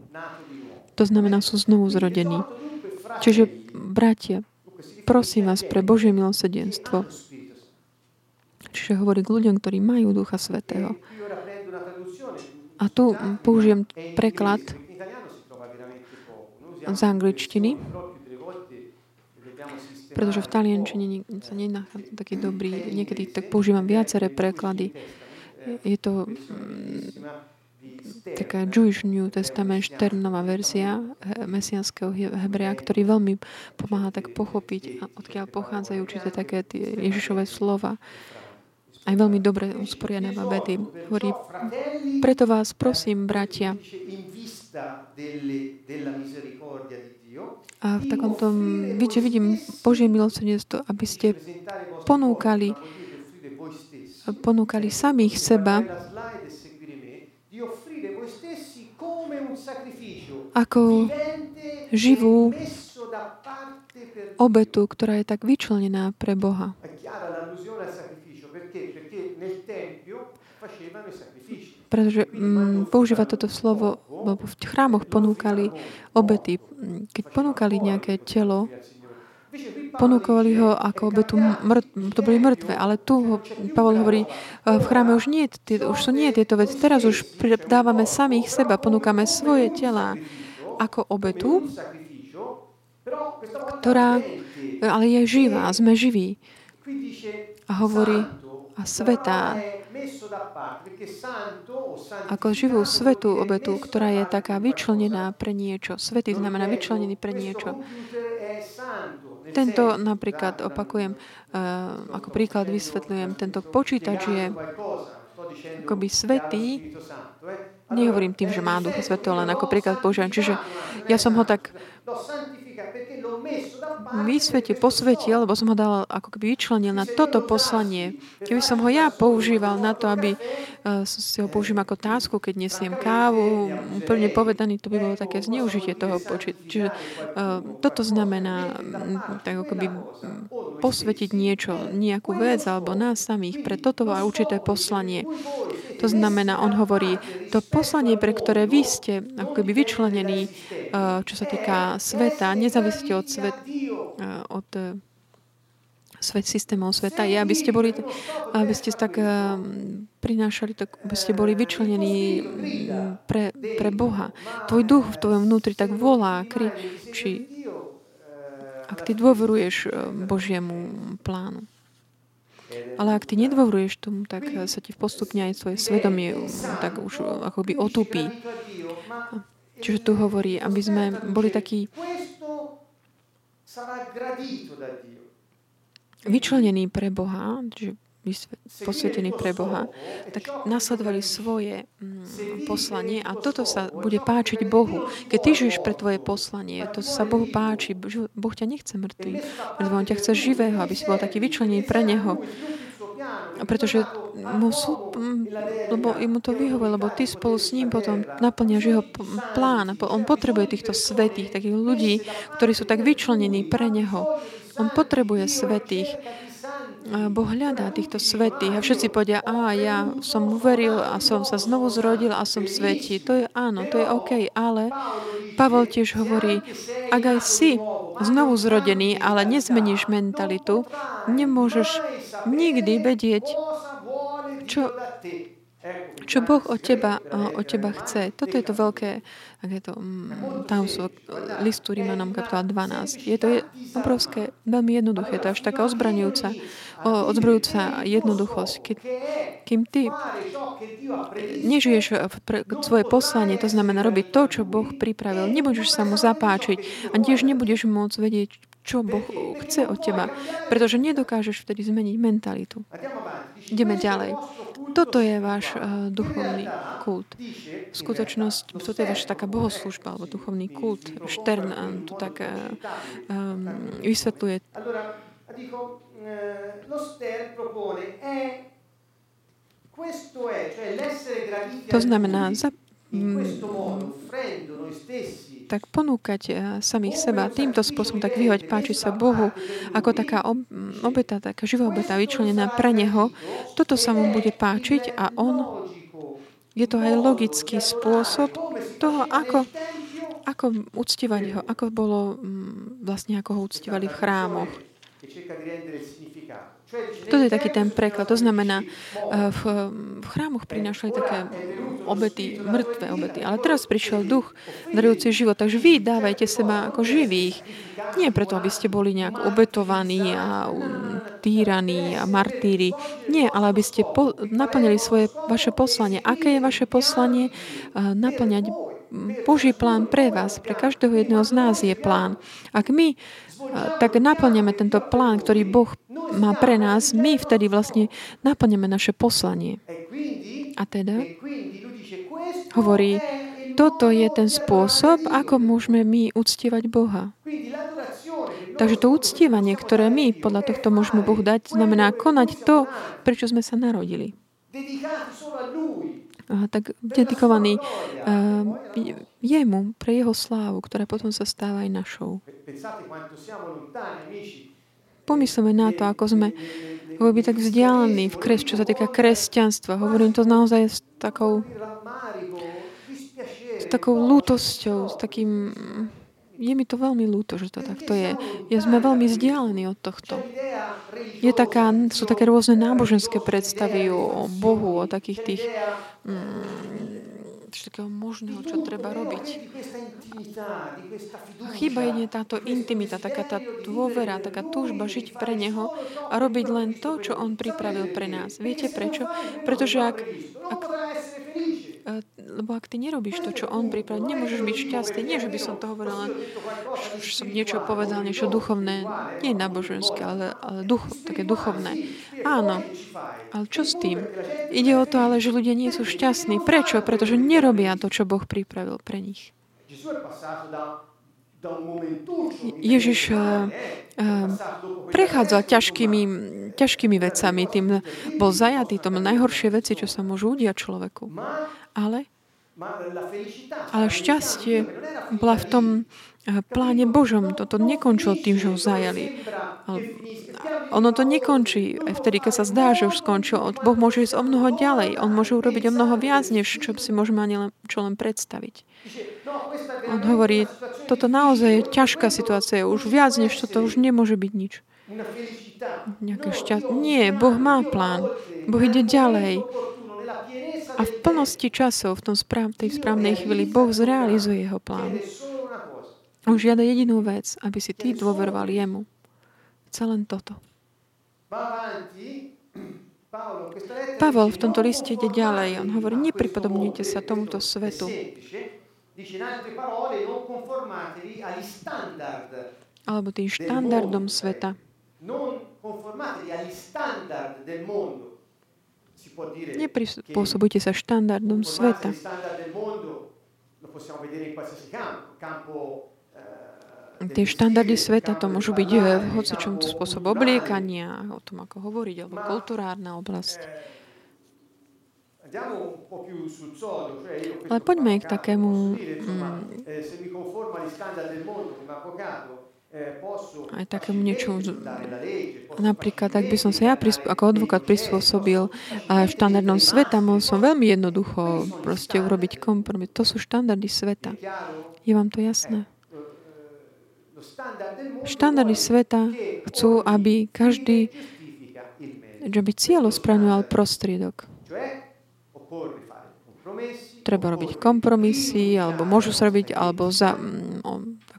to znamená, sú znovu zrodení. Čiže, bratia, prosím vás pre Božie milosedenstvo. Čiže hovorí k ľuďom, ktorí majú Ducha Svetého. A tu použijem preklad z angličtiny, pretože v taliančine sa nenachádza taký dobrý, niekedy tak používam viaceré preklady. Je to taká Jewish New Testament, Šternová verzia mesianského hebrea, ktorý veľmi pomáha tak pochopiť, odkiaľ pochádzajú určite také tie Ježišové slova. Aj veľmi dobre usporiadáva vedy. Hovorí, preto vás prosím, bratia, a v takomto, vidíte, vidím Božie milosrdenstvo, aby ste ponúkali, ponúkali samých seba ako živú obetu, ktorá je tak vyčlenená pre Boha. Pretože mm, používa toto slovo, lebo v chrámoch ponúkali obety. Keď ponúkali nejaké telo, ponúkovali ho ako obetu, to boli mŕtve, ale tu ho, Pavol hovorí, e, v chráme už nie, už sú nie tieto veci, teraz už dávame samých seba, ponúkame svoje tela ako obetu, ktorá ale je živá, sme živí. A hovorí, a svetá, ako živú svetú obetu, ktorá je taká vyčlenená pre niečo. Svetý znamená vyčlenený pre niečo. Tento napríklad, opakujem, eh, ako príklad vysvetľujem, tento počítač je akoby svetý, nehovorím tým, že má Ducha Svetého, len ako príklad používam. Čiže ja som ho tak vysvetil, posvetil, lebo som ho dal ako keby vyčlenil na toto poslanie. Keby som ho ja používal na to, aby uh, si ho použím ako tásku, keď nesiem kávu, úplne povedaný, to by bolo také zneužitie toho počet. Čiže uh, toto znamená um, tak ako by posvetiť niečo, nejakú vec alebo nás samých pre toto a určité poslanie. To znamená, on hovorí, to poslanie, pre ktoré vy ste ako keby vyčlenení, uh, čo sa týka sveta, nezávisíte od, svet, uh, od uh, svet systémov sveta je, aby ste boli, aby ste tak prinášali, tak aby ste boli vyčlenení pre, pre Boha. Tvoj duch v tvojom vnútri tak volá, kričí, ak ty dôveruješ Božiemu plánu. Ale ak ty nedôveruješ tomu, tak sa ti postupne aj svoje svedomie tak už akoby otupí. Čiže tu hovorí, aby sme boli takí vyčlenený pre Boha, že posvetený pre Boha, tak nasledovali svoje mm, poslanie a toto sa bude páčiť Bohu. Keď ty žiješ pre tvoje poslanie, to sa Bohu páči. Boh ťa nechce mŕtvým, lebo On ťa chce živého, aby si bol taký vyčlenený pre Neho. Pretože mu sú, lebo mu to vyhovuje, lebo ty spolu s ním potom naplňaš jeho plán. On potrebuje týchto svetých, takých ľudí, ktorí sú tak vyčlenení pre neho. On potrebuje svetých. Boh hľadá týchto svetých a všetci povedia, a ja som uveril a som sa znovu zrodil a som svetý. To je áno, to je OK, ale Pavol tiež hovorí, ak aj si znovu zrodený, ale nezmeníš mentalitu, nemôžeš nikdy vedieť, čo čo Boh od teba, od teba chce. Toto je to veľké, ak je to mm, tajomstvo listu Rímanom kapitola 12. Je to obrovské, veľmi jednoduché. To je až taká ozbraňujúca, odzbrojúca jednoduchosť. Keď, kým ty nežiješ pre svoje poslanie, to znamená robiť to, čo Boh pripravil, nebudeš sa mu zapáčiť a tiež nebudeš môcť vedieť, čo Boh chce od teba, pretože nedokážeš vtedy zmeniť mentalitu. Ideme ďalej. Toto je váš uh, duchovný kult. Skutočnosť, toto je vaša taká bohoslužba, alebo duchovný kult. Štern uh, tu tak uh, um, vysvetľuje. To znamená, za, tak ponúkať eh, samých seba týmto spôsobom, tak vyhoď páči sa Bohu ako taká obeta, taká živá obeta vyčlenená pre Neho, toto sa mu bude páčiť a On je to aj logický spôsob toho, ako, ako uctievať ho, ako bolo mm, vlastne, ako ho uctievali v chrámoch. Toto je taký ten preklad. To znamená, eh, v, v chrámoch prinášali také obety, mŕtve obety. Ale teraz prišiel duch, darujúci život. Takže vy dávajte seba ako živých. Nie preto, aby ste boli nejak obetovaní a týraní a martíri. Nie, ale aby ste po, naplnili svoje, vaše poslanie. Aké je vaše poslanie? Eh, naplňať Boží plán pre vás, pre každého jedného z nás je plán. Ak my tak naplňame tento plán, ktorý Boh má pre nás, my vtedy vlastne naplňame naše poslanie. A teda hovorí, toto je ten spôsob, ako môžeme my uctievať Boha. Takže to uctievanie, ktoré my podľa tohto môžeme Bohu dať, znamená konať to, prečo sme sa narodili tak dedikovaný jemu, pre jeho slávu, ktorá potom sa stáva aj našou. Pomyslíme na to, ako sme byť tak vzdialení v kres, čo sa týka kresťanstva. Hovorím to naozaj s takou, s takou lútosťou, s takým je mi to veľmi ľúto, že to takto je. Je, sme veľmi vzdialení od tohto. Je taká, sú také rôzne náboženské predstavy o Bohu, o takých tých mm, takého možného, čo treba robiť. Chýba jedne táto intimita, taká tá dôvera, taká túžba žiť pre Neho a robiť len to, čo On pripravil pre nás. Viete prečo? Pretože ak, ak E, lebo ak ty nerobíš to, čo on pripravil, nemôžeš byť šťastný. Nie, že by som to hovorila, že som niečo povedal, niečo duchovné. Nie náboženské, ale, ale duch, také duchovné. Áno, ale čo s tým? Ide o to ale, že ľudia nie sú šťastní. Prečo? Pretože nerobia to, čo Boh pripravil pre nich. Ježiš uh, prechádzal ťažkými, ťažkými vecami. Tým bol zajatý. To najhoršie veci, čo sa môžu udiať človeku. Ale, ale šťastie bola v tom eh, pláne Božom. Toto nekončilo tým, že ho zajali. Ono to nekončí vtedy, keď sa zdá, že už skončil. Boh môže ísť o mnoho ďalej. On môže urobiť o mnoho viac, než čo si môžeme ani len, čo len predstaviť. On hovorí, toto naozaj je ťažká situácia. Už viac než toto už nemôže byť nič. Nejaké šťastie. Nie, Boh má plán. Boh ide ďalej. A v plnosti časov, v tom správ, tej správnej chvíli, Boh zrealizuje jeho plán. On žiada jedinú vec, aby si ty dôveroval jemu. Chce len toto. Pavol v tomto liste ide ďalej. On hovorí, nepripodobnite sa tomuto svetu. Alebo tým štandardom sveta. Neprispôsobujte sa štandardom sveta. Tie štandardy sveta to môžu byť v hocičom spôsob obliekania, o tom, ako hovoriť, alebo kulturárna oblasť. Ale poďme k takému... Mm, aj takému niečo, napríklad, ak by som sa ja ako advokát prispôsobil štandardom sveta, mohol som veľmi jednoducho proste urobiť kompromis. To sú štandardy sveta. Je vám to jasné? Štandardy sveta chcú, aby každý, že by cieľ ospraňoval prostriedok. Treba robiť kompromisy, alebo môžu sa robiť, alebo za,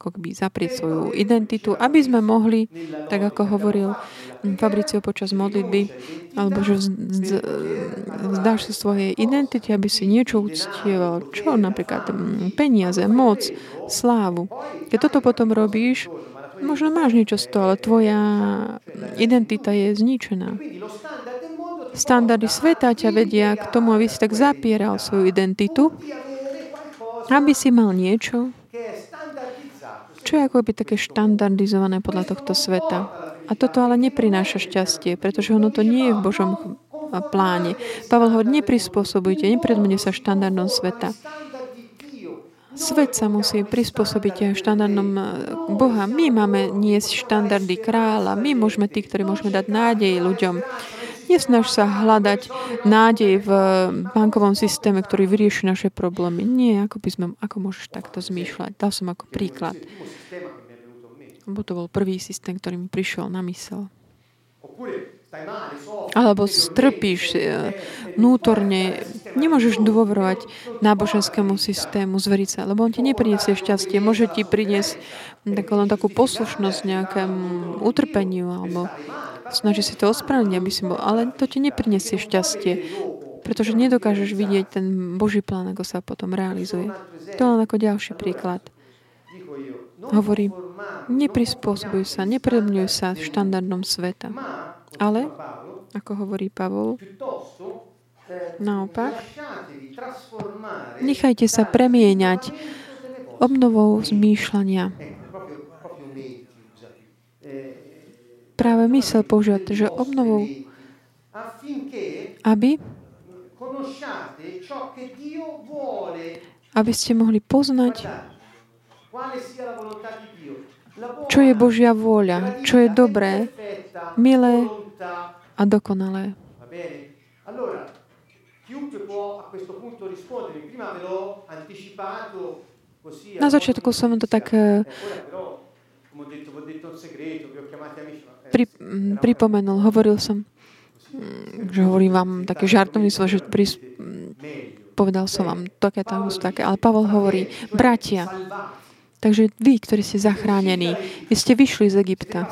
ako keby zaprieť svoju identitu, aby sme mohli, tak ako hovoril Fabricio počas modlitby, alebo že vzdáš sa svojej identity, aby si niečo uctieval. Čo napríklad peniaze, moc, slávu. Keď toto potom robíš, možno máš niečo z toho, ale tvoja identita je zničená. Standardy sveta ťa vedia k tomu, aby si tak zapieral svoju identitu, aby si mal niečo, čo je ako by také štandardizované podľa tohto sveta. A toto ale neprináša šťastie, pretože ono to nie je v Božom pláne. Pavel hovorí, neprispôsobujte, nepredmene sa štandardom sveta. Svet sa musí prispôsobiť štandardom e, Boha. My máme niesť štandardy kráľa. My môžeme tí, ktorí môžeme dať nádej ľuďom. Nesnaž sa hľadať nádej v bankovom systéme, ktorý vyrieši naše problémy. Nie, ako, by sme, ako môžeš takto zmýšľať. Dal som ako príklad. Bo to bol prvý systém, ktorý mi prišiel na mysel. Alebo strpíš e, vnútorne, nemôžeš dôverovať náboženskému systému, zveriť sa, lebo on ti nepriniesie šťastie. Môže ti priniesť takú, len takú poslušnosť nejakému utrpeniu, alebo snaží si to ospravedlniť, aby si bol, ale to ti nepriniesie šťastie, pretože nedokážeš vidieť ten Boží plán, ako sa potom realizuje. To len ako ďalší príklad. Hovorí, neprispôsobuj sa, nepredmňuj sa štandardom sveta. Ale, ako hovorí Pavol, naopak, nechajte sa premieňať obnovou zmýšľania. Práve mysel používať, že obnovou, aby aby ste mohli poznať čo je Božia vôľa, čo je dobré, milé a dokonalé. Na začiatku som to tak eh, pri, mm, pripomenul, hovoril som, mm, že hovorím vám také žartovný svoj, že pri, mm, povedal som vám také, také, ale Pavel hovorí, bratia, Takže vy, ktorí ste zachránení, vy ste vyšli z Egypta.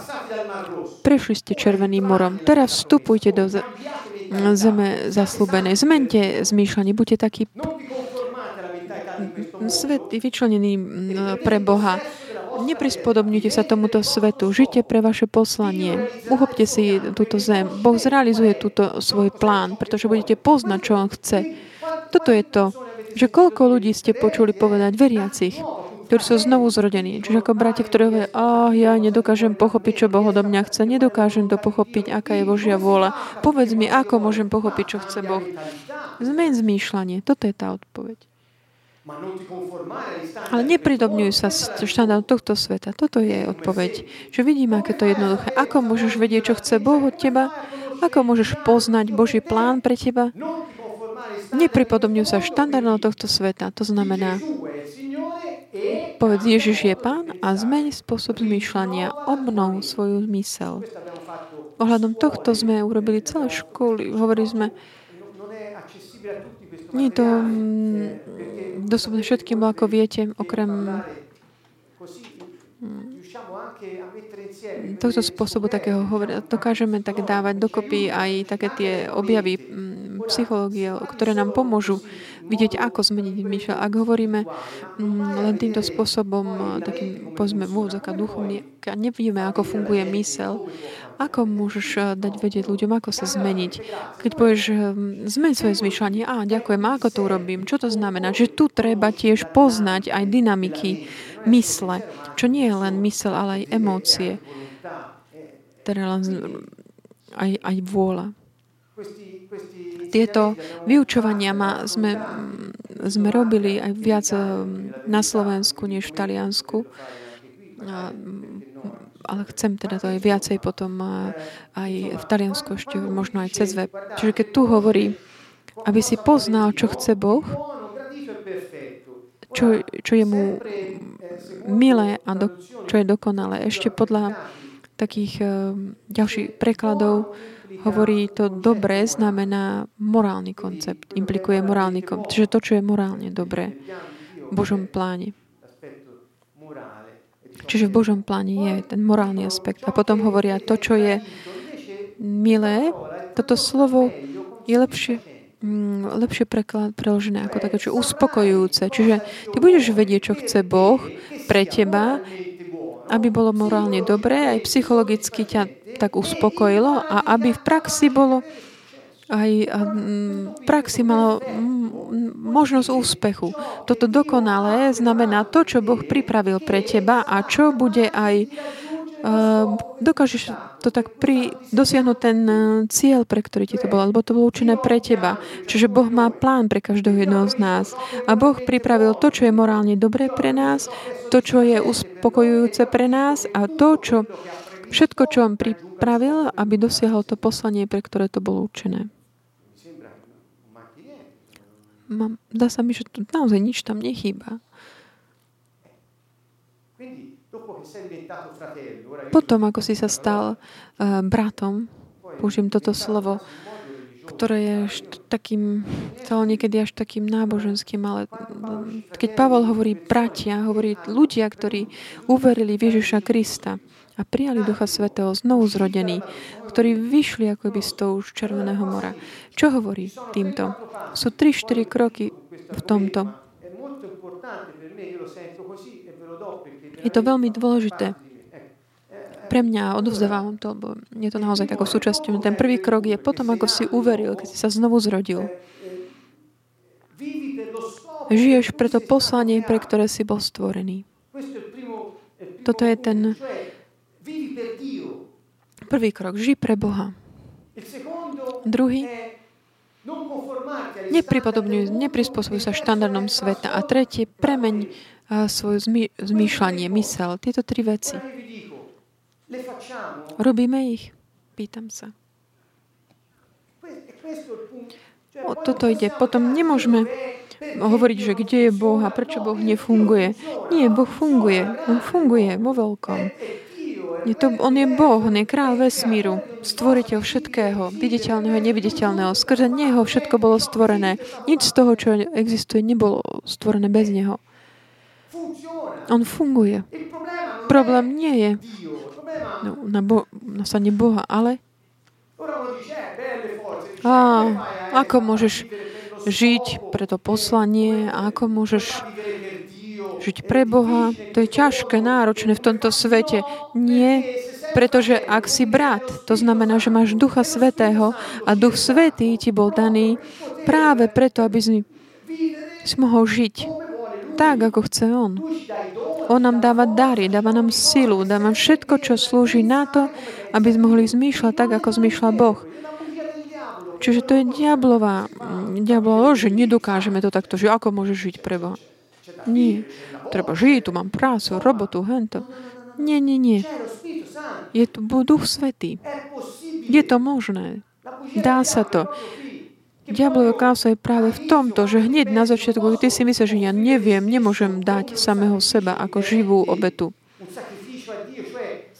Prešli ste Červeným morom. Teraz vstupujte do zeme zaslúbenej. Zmente zmýšľanie. Buďte taký svet vyčlenený pre Boha. Neprispodobňujte sa tomuto svetu. Žite pre vaše poslanie. Uchopte si túto zem. Boh zrealizuje túto svoj plán, pretože budete poznať, čo On chce. Toto je to, že koľko ľudí ste počuli povedať veriacich, ktorí sú znovu zrodení. Čiže ako bratia, ktorí hovoria, oh, ja nedokážem pochopiť, čo Boh odo mňa chce, nedokážem to pochopiť, aká je Božia vôľa. Povedz mi, ako môžem pochopiť, čo chce Boh. Zmen zmýšľanie. Toto je tá odpoveď. Ale nepridobňuj sa štandardom tohto sveta. Toto je odpoveď. Že vidíme, aké to je jednoduché. Ako môžeš vedieť, čo chce Boh od teba? Ako môžeš poznať Boží plán pre teba? Nepripodobňuj sa štandardom tohto sveta. To znamená, Povedz, Ježiš je Pán a zmeň spôsob zmýšľania, obnov svoju mysel. Ohľadom tohto sme urobili celé školy. Hovorili sme, nie je to mm, dostupné všetkým, ako viete, okrem mm, tohto spôsobu takého hovoria, dokážeme tak dávať dokopy aj také tie objavy mm, psychológie, ktoré nám pomôžu vidieť, ako zmeniť myšľa. Ak hovoríme mm, len týmto spôsobom, takým, povedzme, vôdzaka duchovný, a nevidíme, ako funguje mysel, ako môžeš dať vedieť ľuďom, ako sa zmeniť? Keď povieš, zmeň svoje zmýšľanie, a ďakujem, ako to urobím? Čo to znamená? Že tu treba tiež poznať aj dynamiky mysle, čo nie je len mysel, ale aj emócie. Teda len aj, aj vôľa. Tieto vyučovania ma, sme, sme robili aj viac na Slovensku, než v Taliansku. A, ale chcem teda to aj viacej potom aj v Taliansku ešte možno aj cez web. Čiže keď tu hovorí, aby si poznal, čo chce Boh, čo, čo je mu milé a do, čo je dokonalé. Ešte podľa takých uh, ďalších prekladov hovorí to dobré znamená morálny koncept, implikuje morálny koncept. Čiže to, čo je morálne dobré v Božom pláne. Čiže v Božom pláne je ten morálny aspekt. A potom hovoria to, čo je milé, toto slovo je lepšie, mm, lepšie preklad, preložené ako také, čo uspokojujúce. Čiže ty budeš vedieť, čo chce Boh pre teba aby bolo morálne dobré, aj psychologicky ťa tak uspokojilo a aby v praxi bolo aj v praxi malo možnosť úspechu. Toto dokonalé znamená to, čo Boh pripravil pre teba a čo bude aj Ehm, dokážeš to tak pri, dosiahnuť ten e, cieľ, pre ktorý ti to bolo, lebo to bolo určené pre teba. Čiže Boh má plán pre každého jedného z nás. A Boh pripravil to, čo je morálne dobré pre nás, to, čo je uspokojujúce pre nás a to, čo všetko, čo on pripravil, aby dosiahol to poslanie, pre ktoré to bolo určené. Mám, dá sa mi, že tu naozaj nič tam nechýba. Potom, ako si sa stal uh, bratom, použijem toto slovo, ktoré je až takým, stalo niekedy až takým náboženským, ale keď Pavol hovorí bratia, hovorí ľudia, ktorí uverili v Ježiša Krista a prijali Ducha Svetého znovu zrodený, ktorí vyšli ako by z toho už Červeného mora. Čo hovorí týmto? Sú 3-4 kroky v tomto. Je to veľmi dôležité. Pre mňa odovzdávam to, lebo je to naozaj takou súčasťou. Ten prvý krok je potom, ako si uveril, keď si sa znovu zrodil. Žiješ pre to poslanie, pre ktoré si bol stvorený. Toto je ten prvý krok. Žij pre Boha. Druhý, neprispôsobuj sa štandardom sveta. A tretí, premeň svoje zmy, zmýšľanie, mysel. Tieto tri veci. Robíme ich? Pýtam sa. O toto ide. Potom nemôžeme hovoriť, že kde je Boh a prečo Boh nefunguje. Nie, Boh funguje. On funguje vo veľkom. Je to, on je Boh, on je král vesmíru, stvoriteľ všetkého, viditeľného neviditeľného. Skrze Neho všetko bolo stvorené. Nič z toho, čo existuje, nebolo stvorené bez Neho. On funguje. Problém nie je no, na, bo- na strane Boha, ale a, ako môžeš žiť pre to poslanie a ako môžeš žiť pre Boha. To je ťažké, náročné v tomto svete. Nie, pretože ak si brat, to znamená, že máš Ducha Svetého a Duch Svetý ti bol daný práve preto, aby si, si mohol žiť tak, ako chce On. On nám dáva dary, dáva nám silu, dáva nám všetko, čo slúži na to, aby sme mohli zmýšľať tak, ako zmýšľa Boh. Čiže to je diablová, diablová že nedokážeme to takto, že ako môže žiť pre Boha. Nie. Treba žiť, tu mám prácu, robotu, hento. Nie, nie, nie. Je tu Duch Svetý. Je to možné. Dá sa to. Diablové krása je práve v tomto, že hneď na začiatku, ty si myslíš, že ja neviem, nemôžem dať samého seba ako živú obetu.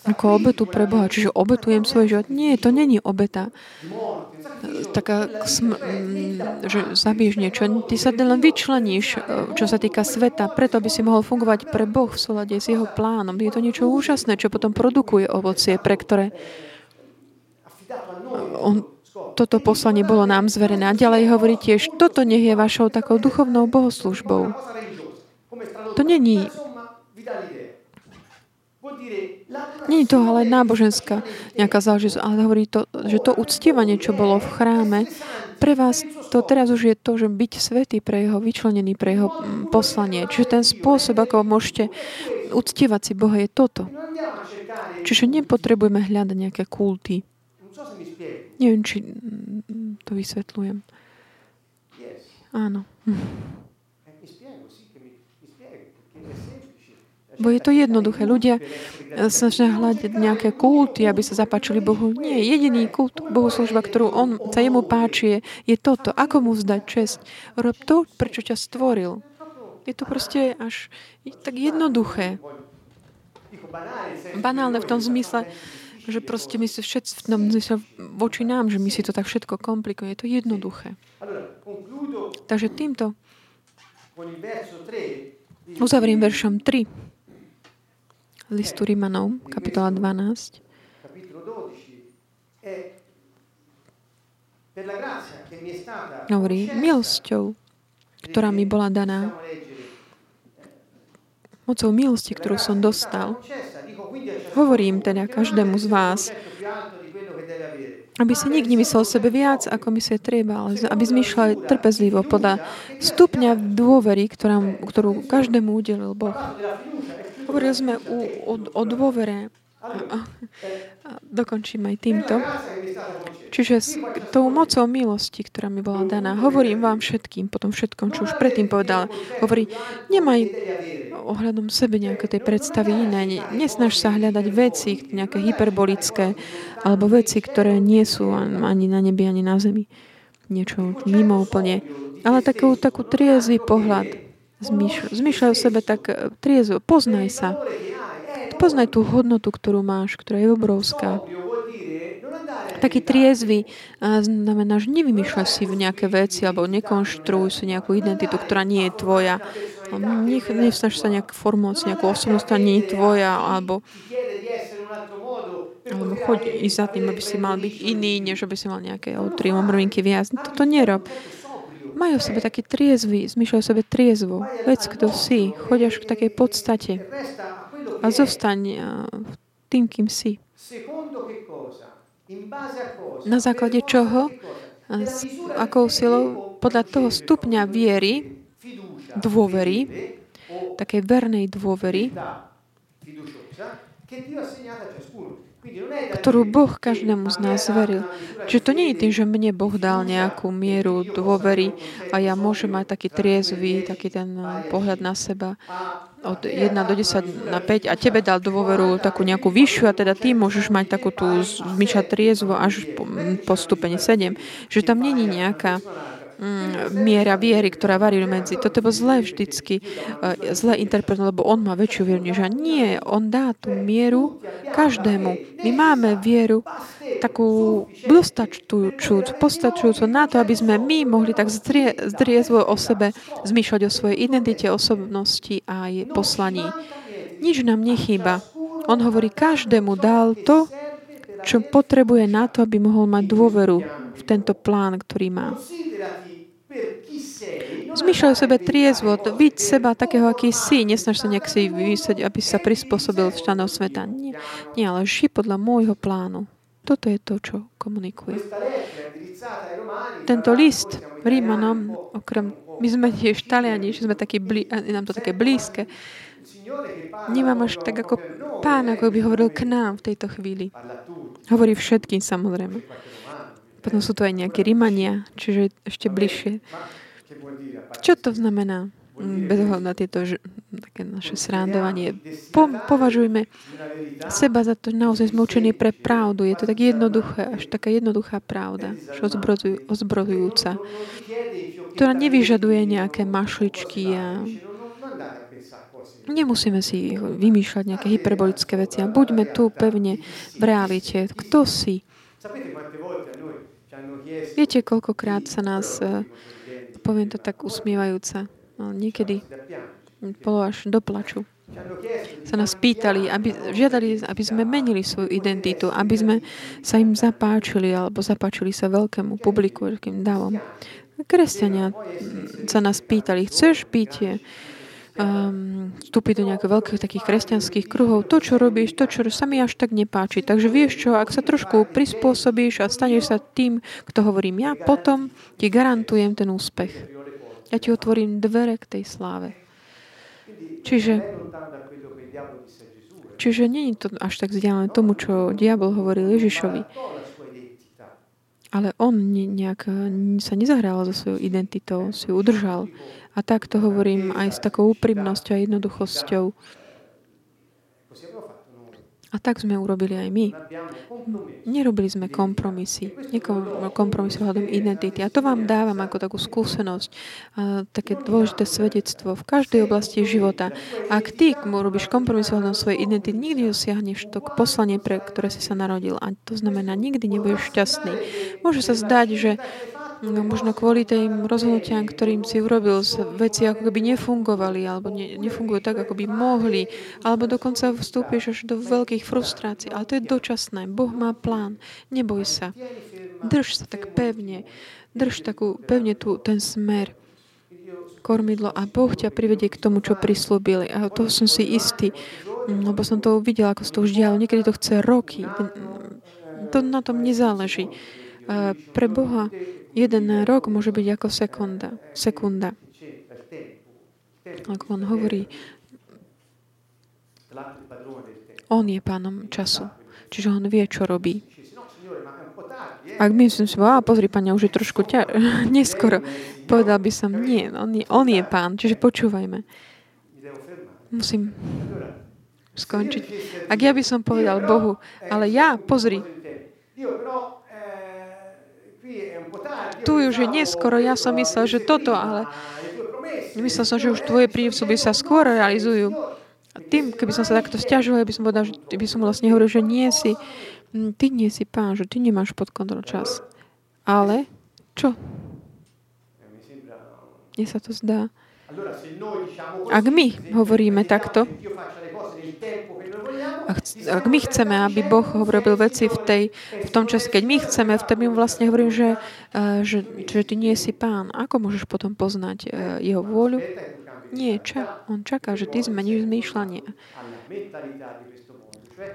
Ako obetu pre Boha. Čiže obetujem svoj život. Nie, to není obeta. Taká, mm, že zabiješ niečo. Ty sa len vyčleníš, e, čo sa týka sveta, preto by si mohol fungovať pre Boh v súlade s jeho plánom. Je to niečo úžasné, čo potom produkuje ovocie, pre ktoré on toto poslanie bolo nám zverené. A ďalej hovorí tiež, toto nech je vašou takou duchovnou bohoslužbou. To není je to ale náboženská nejaká záležitosť, ale hovorí to, že to uctievanie, čo bolo v chráme, pre vás to teraz už je to, že byť svetý pre jeho, vyčlenený pre jeho mm, poslanie. Čiže ten spôsob, ako môžete uctievať si Boha, je toto. Čiže nepotrebujeme hľadať nejaké kulty. Neviem, či mm, to vysvetľujem. Áno. Hm. Bo je to jednoduché. Ľudia snažia hľadať nejaké kulty, aby sa zapáčili Bohu. Nie, jediný kult, bohoslužba, ktorú on sa jemu páči, je, je toto. Ako mu vzdať čest? Rob to, prečo ťa stvoril. Je to proste až tak jednoduché. Banálne v tom zmysle, že proste my si všetci v tom zmysle voči nám, že my si to tak všetko komplikujeme. Je to jednoduché. Takže týmto uzavriem veršom 3 listu Rímanov, kapitola 12. Hovorí, milosťou, ktorá mi bola daná, mocou milosti, ktorú som dostal, hovorím teda každému z vás, aby si nikdy myslel o sebe viac, ako myslieť treba, ale aby zmýšľal trpezlivo podľa stupňa dôvery, ktorá, ktorú každému udelil Boh. Hovorili sme o, o, o dôvere. A, a, dokončím aj týmto. Čiže s tou mocou milosti, ktorá mi bola daná, hovorím vám všetkým, potom všetkom, čo už predtým povedal, hovorí, nemaj ohľadom sebe nejaké tej predstavy iné. Nesnaž sa hľadať veci, nejaké hyperbolické, alebo veci, ktoré nie sú ani na nebi, ani na zemi. Niečo mimo úplne. Ale takú, takú triezvy pohľad Zmýšľaj o sebe tak e, triezvo. Poznaj sa. Poznaj tú hodnotu, ktorú máš, ktorá je obrovská. Taký triezvy znamená, že nevymýšľaj si v nejaké veci alebo nekonštruuj si nejakú identitu, ktorá nie je tvoja. Nech, nesnaž sa nejak formovať nejakú osobnosť, ktorá nie je tvoja, alebo alebo choď ísť za tým, aby si mal byť iný, než aby si mal nejaké triumom mrvinky viac. Toto nerob majú v sebe také triezvy, zmyšľajú sebe triezvo. Vec, kto si, choď k takej podstate a zostaň tým, kým si. Na základe čoho? S akou silou? Podľa toho stupňa viery, dôvery, takej vernej dôvery, ktorú Boh každému z nás zveril. Čiže to nie je tým, že mne Boh dal nejakú mieru dôvery a ja môžem mať taký triezvy, taký ten eh, pohľad na seba od 1 do 10 na 5 a tebe dal dôveru takú nejakú vyššiu a teda ty môžeš mať takú tú zmyšľať triezvo až po, po stupeni 7. Že tam není nejaká mm, miera viery, ktorá varí medzi. Toto bolo zle vždycky, uh, zle interpretovať, lebo on má väčšiu vieru než. Nie, on dá tú mieru každému. My máme vieru takú dostačujúcu, postačujúcu na to, aby sme my mohli tak zdrie, zdriezvo o sebe zmýšľať o svojej identite, osobnosti a jej poslaní. Nič nám nechýba. On hovorí, každému dal to, čo potrebuje na to, aby mohol mať dôveru v tento plán, ktorý má. Zmýšľaj sebe triezvo, vidť seba takého, aký si. Nesnaž sa nejak si vymyslieť, aby sa prispôsobil v štánov sveta. Nie, nie, ale ži podľa môjho plánu. Toto je to, čo komunikuje. Tento list Rímanom, okrem, my sme tiež Taliani, že sme takí, blí, nám to také blízke, Nemám až tak ako pán, ako by hovoril k nám v tejto chvíli. Hovorí všetkým samozrejme. Potom sú to aj nejaké rímania, čiže ešte bližšie. Čo to znamená? Mm, bez ohľadu na tieto také naše srandovanie. Po, považujme seba za to, že naozaj sme učení pre pravdu. Je to tak jednoduché, až taká jednoduchá pravda, až ozbrojujúca, ktorá nevyžaduje nejaké mašličky a Nemusíme si vymýšľať nejaké hyperbolické veci a buďme tu pevne v realite. Kto si? Viete, koľkokrát sa nás, eh, poviem to tak usmievajúca, no, niekedy bolo až do plaču. sa nás pýtali, aby, žiadali, aby sme menili svoju identitu, aby sme sa im zapáčili alebo zapáčili sa veľkému publiku, veľkým davom. Kresťania sa nás pýtali, chceš byť um, vstúpiť do nejakých veľkých takých kresťanských kruhov. To, čo robíš, to, čo sa mi až tak nepáči. Takže vieš čo, ak sa trošku prispôsobíš a staneš sa tým, kto hovorím ja, potom ti garantujem ten úspech. Ja ti otvorím dvere k tej sláve. Čiže, čiže nie je to až tak vzdialené tomu, čo diabol hovoril Ježišovi. Ale on nejak sa nezahral so svojou identitou, si ju udržal. A tak to hovorím aj s takou úprimnosťou a jednoduchosťou. A tak sme urobili aj my. Nerobili sme kompromisy. Kompromisy hľadom identity. A to vám dávam ako takú skúsenosť, a také dôležité svedectvo v každej oblasti života. Ak ty robíš kompromisy hľadom svojej identity, nikdy dosiahneš to poslanie, pre ktoré si sa narodil. A to znamená, nikdy nebudeš šťastný. Môže sa zdať, že No, možno kvôli tým rozhodnutiam, ktorým si urobil, veci ako keby nefungovali, alebo ne, nefungujú tak, ako by mohli, alebo dokonca vstúpiš až do veľkých frustrácií. Ale to je dočasné. Boh má plán. Neboj sa. Drž sa tak pevne. Drž takú pevne tu ten smer kormidlo a Boh ťa privedie k tomu, čo prislúbil. A toho som si istý, lebo som to uvidel, ako sa to už dialo. Niekedy to chce roky. To na tom nezáleží. Pre Boha Jeden rok môže byť ako sekunda. sekunda. Ako on hovorí, on je pánom času. Čiže on vie, čo robí. Ak myslím si, a pozri, pani, už je trošku ťa, neskoro. Povedal by som, nie, on je, on je pán, čiže počúvajme. Musím skončiť. Ak ja by som povedal Bohu, ale ja, pozri, tu už je neskoro, ja som myslel, že toto, ale myslel som, že už tvoje prísľuby sa skôr realizujú. A tým, keby som sa takto stiažoval, by som povedal, že by som vlastne hovoril, že nie si, hm, ty nie si pán, že ty nemáš pod kontrolou čas. Ale čo? Mne sa to zdá. Ak my hovoríme takto, ak my chceme, aby Boh robil veci v, tej, v tom čase, keď my chceme, vtedy mu vlastne hovorím, že, eh, že, že ty nie si pán. Ako môžeš potom poznať eh, jeho vôľu? Nie, ča, on čaká, že ty zmeníš zmýšľanie.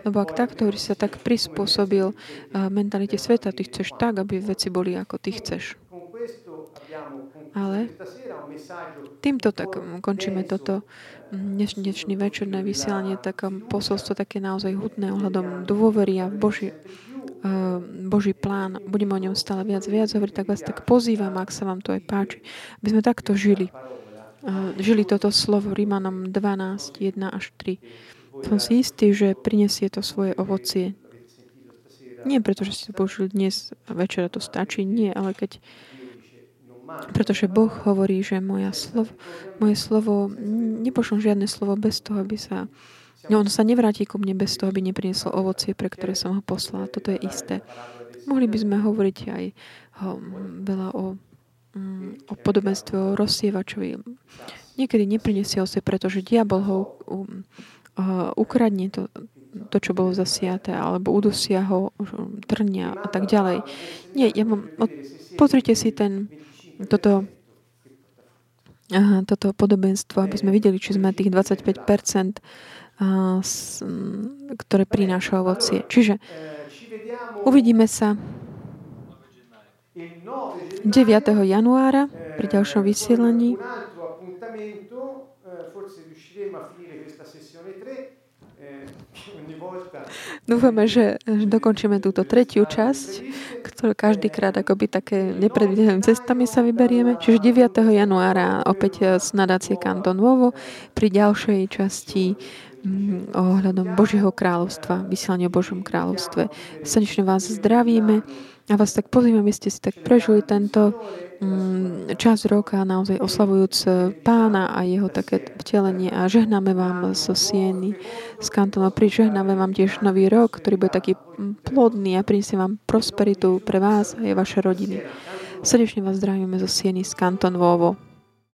Lebo ak takto si sa tak prispôsobil eh, mentalite sveta, ty chceš tak, aby veci boli ako ty chceš. Ale týmto tak končíme toto dnešný večerné vysielanie, taká posolstvo také naozaj hutné ohľadom dôvery a Boží, uh, Boží plán. Budeme o ňom stále viac viac hovoriť, tak vás tak pozývam, ak sa vám to aj páči, aby sme takto žili. Uh, žili toto slovo Rímanom 12, 1 až 3. Som si istý, že prinesie to svoje ovocie. Nie preto, že si to použili dnes večera to stačí, nie, ale keď pretože Boh hovorí, že moja slovo, moje slovo, nepošlom žiadne slovo bez toho, aby sa... No, on sa nevráti ku mne bez toho, aby nepriniesol ovocie, pre ktoré som ho poslal. Toto je isté. Mohli by sme hovoriť aj ho, veľa o, mm, o podobenstve o rozsievačovi. Niekedy nepriniesie ovocie, pretože diabol ho um, uh, ukradne to, to, čo bolo zasiaté, alebo udusia ho trnia a tak ďalej. Nie, ja mám, pozrite si ten toto, toto podobenstvo, aby sme videli, či sme tých 25% ktoré prináša ovocie. Čiže uvidíme sa 9. januára pri ďalšom vysielaní. Dúfame, že dokončíme túto tretiu časť, ktorú každýkrát akoby také nepredvídanými cestami sa vyberieme. Čiže 9. januára opäť z nadácie Kanton Vovo pri ďalšej časti mm, ohľadom Božieho kráľovstva, vysielanie o Božom kráľovstve. Srdečne vás zdravíme a vás tak pozývam, aby ste si tak prežili tento čas roka naozaj oslavujúc e, pána a jeho také vtelenie a žehnáme vám zo Sieny, z kantonu. Prižehnáme vám tiež nový rok, ktorý bude taký mm, plodný a prinesie vám prosperitu pre vás a vaše rodiny. Srdečne vás zdravíme zo Sieny z Kanton Vovo.